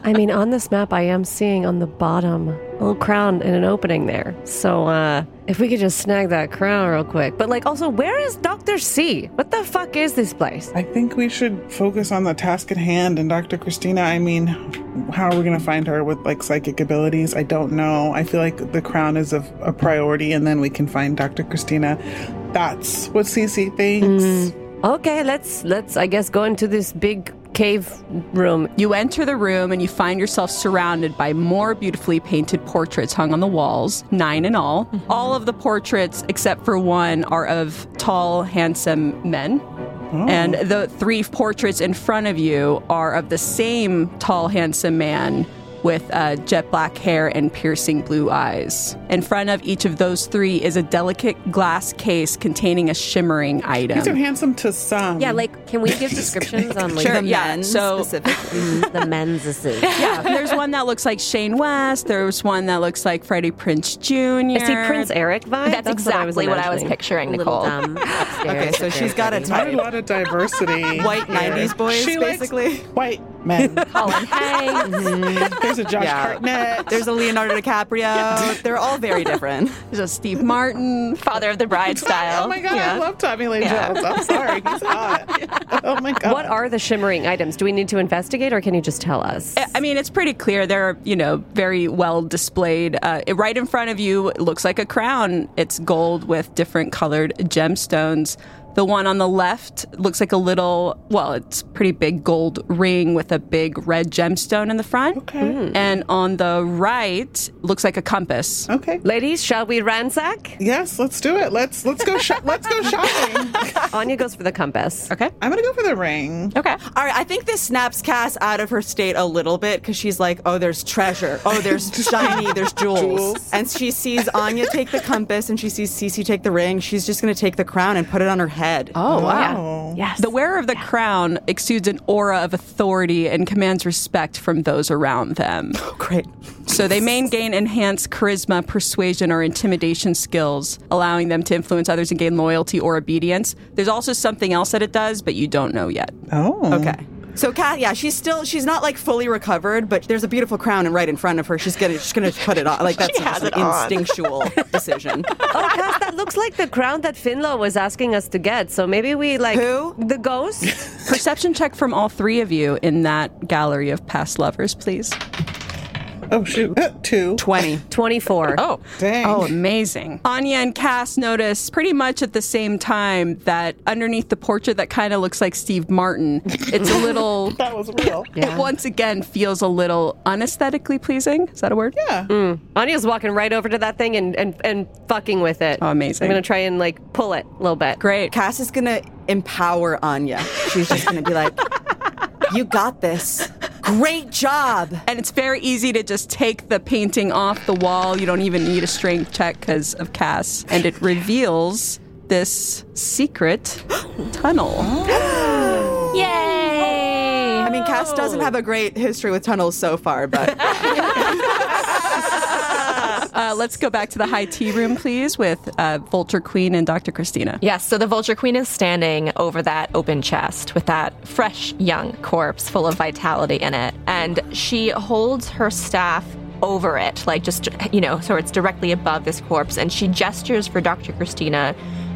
I mean, on this map, I am seeing on the bottom a little crown and an opening there. So, uh, if we could just snag that crown real quick. But, like, also, where is Dr. C? What the fuck is this place? I think we should focus on the task at hand. And Dr. Christina, I mean, how are we going to find her with like psychic abilities? I don't know. I feel like the crown is a, a priority, and then we can find Dr. Christina. That's what Cece thinks. Okay, let's, let's, I guess, go into this big cave room. You enter the room and you find yourself surrounded by more beautifully painted portraits hung on the walls, nine in all. All of the portraits, except for one, are of tall, handsome men. And the three portraits in front of you are of the same tall, handsome man with uh, jet black hair and piercing blue eyes. In front of each of those three is a delicate glass case containing a shimmering item. These are handsome to some. Yeah, like, can we give descriptions on like Sure, the yeah. men So- specifically? The men's is yeah, there's one that looks like Shane West. There's one that looks like Freddie Prinze Jr. Is he Prince Eric vibe? That's, exactly what I was, picturing, little Nicole. dumb upstairs. Okay, so she's got a Not a lot of diversity. White here. 90s boys, She likes basically. white men. Colin Hanks. Mm-hmm. There's a Josh Yeah. Hartnett. There's a Leonardo DiCaprio. They're all very different. There's a Steve Martin. Father of the Bride oh style. Oh my god, Yeah. I love Tommy Lee Yeah. Jones. I'm sorry, he's hot. Oh my god. What are the shimmering items? Do we need to investigate or can you just tell us? I mean, it's pretty clear. They're, you know, very well displayed. Uh, right in front of you looks like a crown. It's gold with different colored gemstones. The one on the left looks like a little, well, it's pretty big gold ring with a big red gemstone in the front. Okay. Hmm. And on the right looks like a compass. Okay. Ladies, shall we ransack? Yes, let's do it. Let's let's go shop. let's go shopping. Anya goes for the compass. Okay. I'm gonna go for the ring. Okay. All right, I think this snaps Cass out of her state a little bit because she's like, oh, there's treasure. Oh, there's shiny, there's jewels. Jewels. And she sees Anya take the compass and she sees Cece take the ring. She's just going to take the crown and put it on her head head. Oh, wow. Yes. The wearer of the crown exudes an aura of authority and commands respect from those around them. Oh, great. So they may gain enhanced charisma, persuasion, or intimidation skills, allowing them to influence others and gain loyalty or obedience. There's also something else that it does, but you don't know yet. Oh. Okay. So Kat, yeah, she's still she's not like fully recovered, but there's a beautiful crown right in front of her. She's gonna she's gonna put it on. Like that's just an on. instinctual decision. Oh, Cass, that looks like the crown that Finlo was asking us to get. So maybe we like Who? the ghost. Perception check from all three of you in that gallery of past lovers, please. Oh, shoot. Uh, two. 20. 24. Oh, Dang. Oh, amazing. Anya and Cass notice pretty much at the same time that underneath the portrait that kind of looks like Steve Martin, it's a little. that was real. It once again feels a little unesthetically pleasing. Is that a word? Yeah. Anya's walking right over to that thing and, and, and fucking with it. Oh, amazing. I'm going to try and like pull it a little bit. Great. Cass is gonna empower Anya. She's just gonna be like, "You got this. Great job." And it's very easy to just take the painting off the wall. You don't even need a strength check because of Cass. And it reveals this secret tunnel. yay! I mean, Cass doesn't have a great history with tunnels so far, but Uh, let's go back to the high tea room, please, with uh, Vulture Queen and Dr. Christina. Yes, so the Vulture Queen is standing over that open chest with that fresh young corpse full of vitality in it. And she holds her staff over it, like just, you know, so it's directly above this corpse. And she gestures for Dr. Christina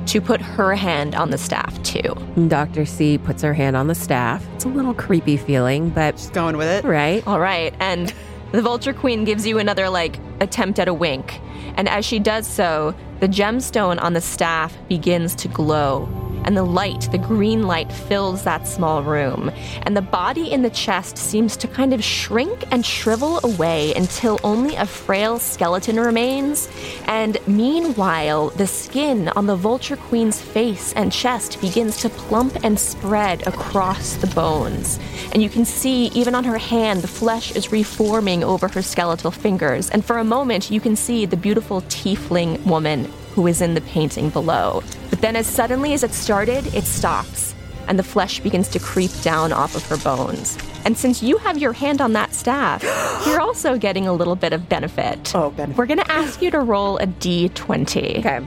to put her hand on the staff too. Dr. C puts her hand on the staff. It's a little creepy feeling, but she's going with it. right. All right. And the Vulture Queen gives you another, like, attempt at a wink. And as she does so, the gemstone on the staff begins to glow. And the light, the green light, fills that small room. And the body in the chest seems to kind of shrink and shrivel away until only a frail skeleton remains. And meanwhile, the skin on the Vulture Queen's face and chest begins to plump and spread across the bones. And you can see, even on her hand, the flesh is reforming over her skeletal fingers. And for a moment, you can see the beautiful tiefling woman who is in the painting below. Then, as suddenly as it started, it stops, and the flesh begins to creep down off of her bones. And since you have your hand on that staff, you're also getting a little bit of benefit. Oh, benefit. We're gonna ask you to roll a d20. Okay.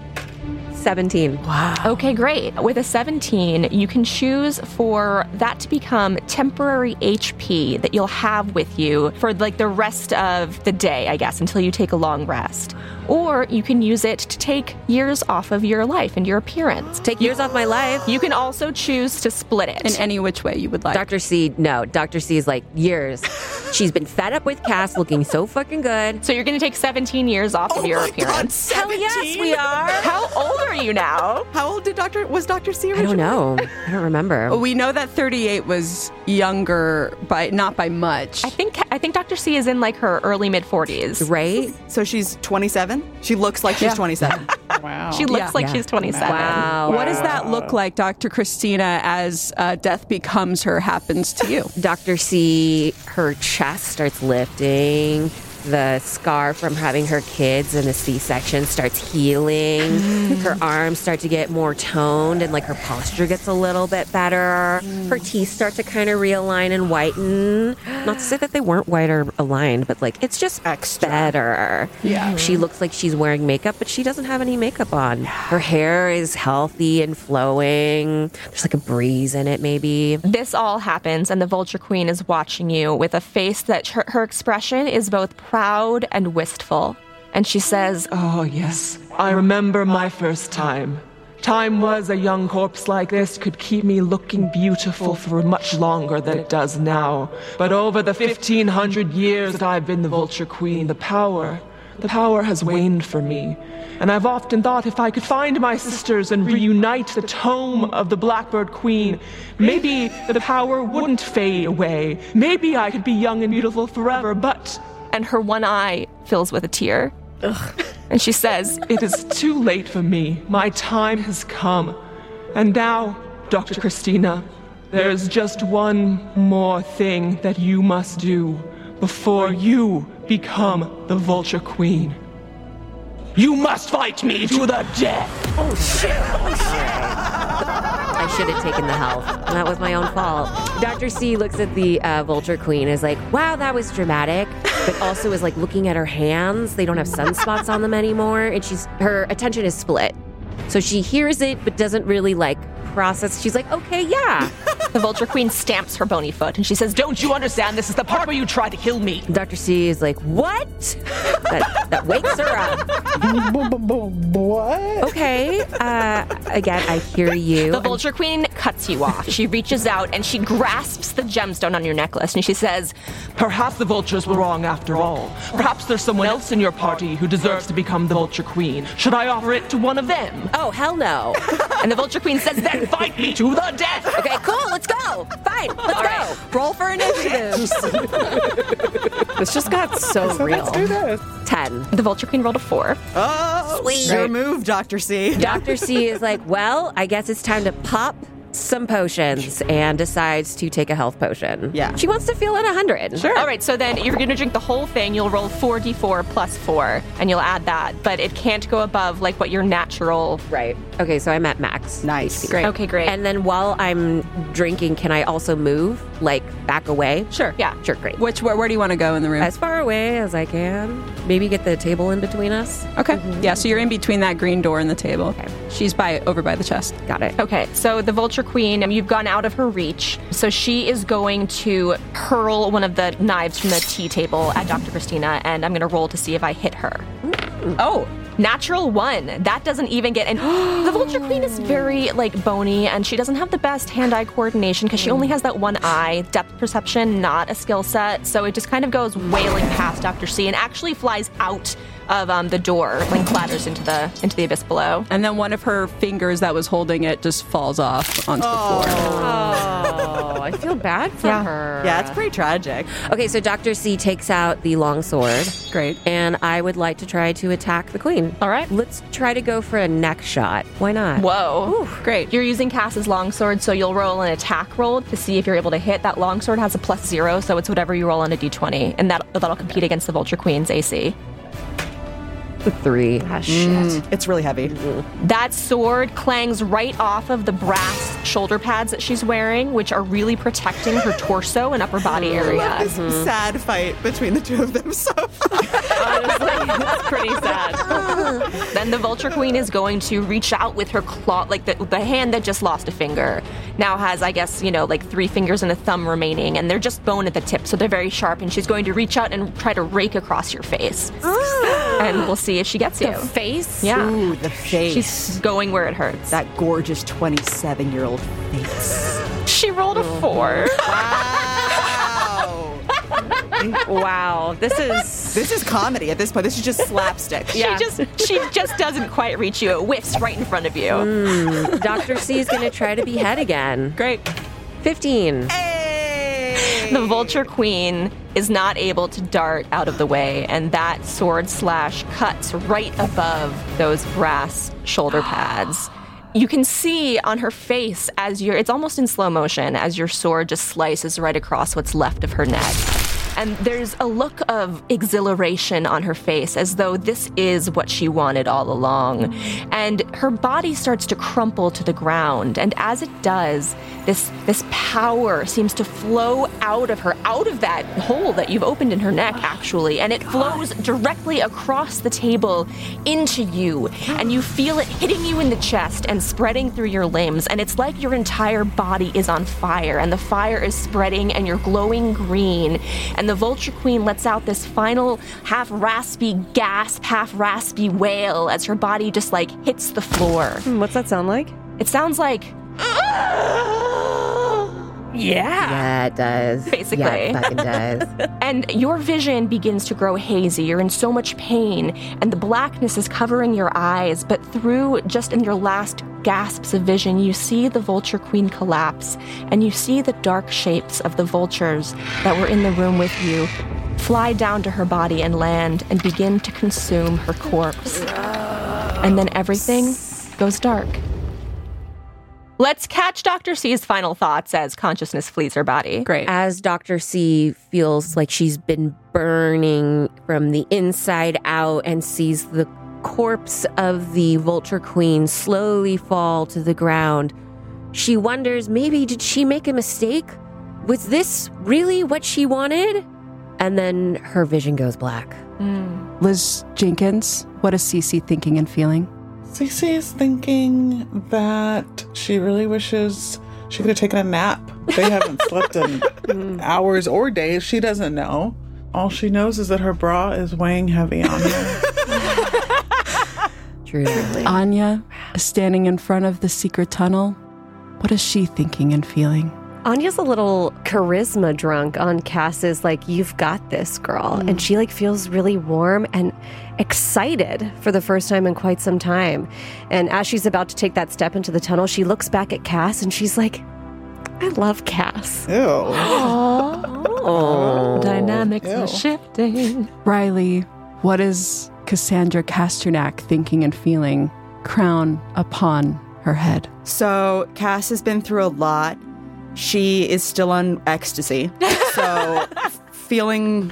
17. Wow. Okay, great. With a 17, you can choose for that to become temporary HP that you'll have with you for like the rest of the day, I guess, until you take a long rest. Or you can use it to take years off of your life and your appearance. Take years off my life. You can also choose to split it. In any which way you would like. Dr. C, no. Dr. C is like years. She's been fed up with Cass looking so fucking good. so you're going to take 17 years off Oh of your my appearance. God, 17? are. How old are you now? How old did Doctor was Doctor C? I don't originally? know. I don't remember. we know that 38 was younger by not by much. I think I think Dr. C is in like her early mid 40s. Right? So she's 27. She looks like she's Yeah. 27. Wow. She looks Yeah. like Yeah. she's 27. Wow. What does that look like, Dr. Christina, as uh, death becomes her happens to you? Dr. C, her chest starts lifting. The scar from having her kids in C-section starts healing. Mm. Her arms start to get more toned and like her posture gets a little bit better. Her mm. teeth start to kind of realign and whiten. Not to say that they weren't white or aligned, but like it's just Extra. better. Yeah. She looks like she's wearing makeup, but she doesn't have any makeup on. Her hair is healthy and flowing. There's like a breeze in it, maybe. This all happens, and the Vulture Queen is watching you with a face that her, her expression is both proud and wistful. And she says, Oh, yes. I remember my first time. Time was a young corpse like this could keep me looking beautiful for much longer than it does now. But over the 1500 years that I've been the Vulture Queen, the power, the power has waned for me. And I've often thought if I could find my sisters and reunite the tome of the Blackbird Queen, maybe the power wouldn't fade away. Maybe I could be young and beautiful forever, but and her one eye fills with a tear. And she says, It is too late for me. My time has come. And now, Dr. Christina, there's just one more thing that you must do before you become the Vulture Queen. You must fight me to the death! Oh, oh, I should have taken the health. That was my own fault. Dr. C looks at the uh, Vulture Queen is like, wow, that was dramatic, but also is like looking at her hands. They don't have sunspots on them anymore, and she's her attention is split. So she hears it, but doesn't really like process. She's like, okay, yeah. The Vulture Queen stamps her bony foot and she says, Don't you understand? This is the part where you try to kill me. Dr. C is like, what? that, that wakes her up. what? Okay. Uh, again, I hear you. The Vulture Queen cuts you off. She reaches out and she grasps the gemstone on your necklace and she says, Perhaps the vultures were wrong after all. Perhaps there's someone else in your party who deserves to become the Vulture Queen. Should I offer it to one of them? Oh, hell no. And the Vulture Queen says, Then fight me to the death! Okay, cool. Let's go. Fine. Let's go. Roll for initiatives. This just got so real. Let's do this. 10. The Vulture Queen rolled a four. oh, Sweet. your move, Dr. C. Dr. C is like, well, I guess it's time to pop some potions and decides to take a health potion. Yeah. She wants to feel at 100. Sure. All right, so then you're going to drink the whole thing. You'll roll 4d4 plus 4, and you'll add that, but it can't go above like what your natural. Right. Okay, so I'm at max. Nice. Great. Okay, great. And then while I'm drinking, can I also move? Like back away? Sure. Yeah. Sure, great. Which where, where do you want to go in the room? As far away as I can. Maybe get the table in between us. okay. Mm-hmm. Yeah, so you're in between that green door and the table. Okay. She's by over by the chest. Got it. Okay, so the Vulture Queen, you've gone out of her reach. So she is going to hurl one of the knives from the tea table at Dr. Christina, and I'm going to roll to see if I hit her. Oh, natural one. That doesn't even get. And the Vulture Queen is very like bony, and she doesn't have the best hand-eye coordination because she only has that one eye, depth perception, not a skill set. So it just kind of goes wailing past Dr. C and actually flies out of um, the door, like clatters into the into the abyss below. And then one of her fingers that was holding it just falls off onto the floor. Oh, I feel bad for Yeah. her. Yeah, it's pretty tragic. Okay, so Dr. C takes out the long sword. Great. And I would like to try to attack the queen. All right. Let's try to go for a neck shot. Why not? Whoa. Great. You're using Cass's longsword, so you'll roll an attack roll to see if you're able to hit. That longsword has a plus zero, so it's whatever you roll on a d20, and that, that'll compete against the Vulture Queen's AC. The three. Ah, shit. Mm. It's really heavy. That sword clangs right off of the brass shoulder pads that she's wearing, which are really protecting her torso and upper body area. This mm-hmm. sad fight between the two of them so far. Honestly, it's pretty sad. then the Vulture Queen is going to reach out with her claw, like the, the hand that just lost a finger. Now has, I guess, you know, like three fingers and a thumb remaining, and they're just bone at the tip, so they're very sharp. And she's going to reach out and try to rake across your face. Ah. and we'll see if she gets you. Face? Yeah. Ooh, the face. She's going where it hurts. that gorgeous 27 year old face. She rolled a four. Wow. Wow. This is. this is comedy at this point. This is just slapstick. Yeah. She just she just doesn't quite reach you. It whiffs right in front of you. Mm, Dr. C is going to try to behead again. Great. 15. The Vulture Queen is not able to dart out of the way, and that sword slash cuts right above those brass shoulder pads. You can see on her face as your it's almost in slow motion as your sword just slices right across what's left of her neck. And there's a look of exhilaration on her face as though this is what she wanted all along. And her body starts to crumple to the ground. And as it does, this, this power seems to flow out of her, out of that hole that you've opened in her neck, actually. And it flows directly across the table into you. And you feel it hitting you in the chest and spreading through your limbs. And it's like your entire body is on fire. And the fire is spreading and you're glowing green. And the Vulture Queen lets out this final half raspy gasp, half raspy wail as her body just like hits the floor. Hmm, What's that sound like? It sounds like Yeah, Yeah, it does. Basically. Yeah, it fucking does. and your vision begins to grow hazy. You're in so much pain, and the blackness is covering your eyes. But through just in your last gasps of vision, you see the Vulture Queen collapse, and you see the dark shapes of the vultures that were in the room with you fly down to her body and land and begin to consume her corpse. And then everything goes dark. Let's catch Dr. C's final thoughts as consciousness flees her body. Great. As Dr. C feels like she's been burning from the inside out and sees the corpse of the Vulture Queen slowly fall to the ground, She wonders maybe did she make a mistake? Was this really what she wanted? And then her vision goes black. Liz Jenkins, what is Cece thinking and feeling? Cece is thinking that she really wishes she could have taken a nap. They haven't slept in hours or days. She doesn't know. All she knows is that her bra is weighing heavy on her. Truly. Anya is standing in front of the secret tunnel. What is she thinking and feeling? Anya's a little charisma drunk on Cass's like you've got this girl mm. and she like feels really warm and excited for the first time in quite some time. And as she's about to take that step into the tunnel, she looks back at Cass and she's like I love Cass. Ew. Oh. Dynamics are shifting. Riley, what is Cassandra Casternak thinking and feeling? Crown upon her head. So Cass has been through a lot. She is still on ecstasy. So feeling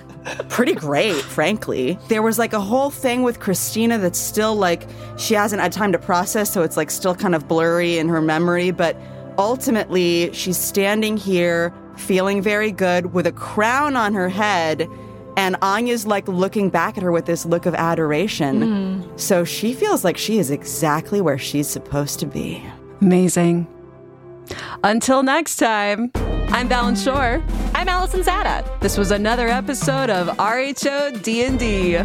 pretty great, frankly. There was like a whole thing with Christina that's still like she hasn't had time to process, so it's like still kind of blurry in her memory, but ultimately she's standing here feeling very good with a crown on her head. And Anya's like looking back at her with this look of adoration. Hmm. So she feels like she is exactly where she's supposed to be. Amazing. Until next time, I'm Valen Shore. I'm Alison Zatta. This was another episode of RHO D&D.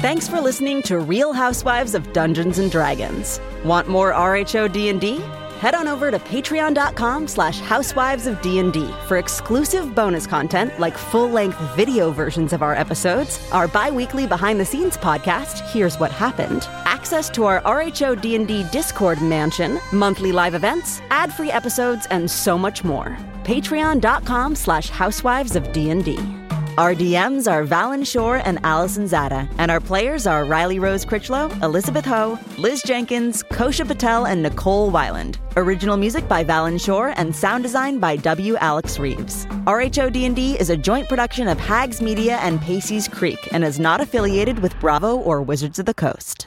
Thanks for listening to Real Housewives of Dungeons and Dragons. Want more RHO D&D? Head on over to patreon.com slash housewives of D&D for exclusive bonus content like full-length video versions of our episodes, our bi-weekly behind-the-scenes podcast, Here's What Happened, access to our RHO D&D Discord mansion, monthly live events, ad-free episodes, and so much more. Patreon.com slash housewives of D&D. Our DMs are Valen Shore and Alison Zatta, and our players are Riley Rose Critchlow, Elizabeth Ho, Liz Jenkins, Kosha Patel, and Nicole Wyland. Original music by Valen Shore and sound design by W. Alex Reeves. RHO D&D is a joint production of Hags Media and Pacey's Creek and is not affiliated with Bravo or Wizards of the Coast.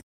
it.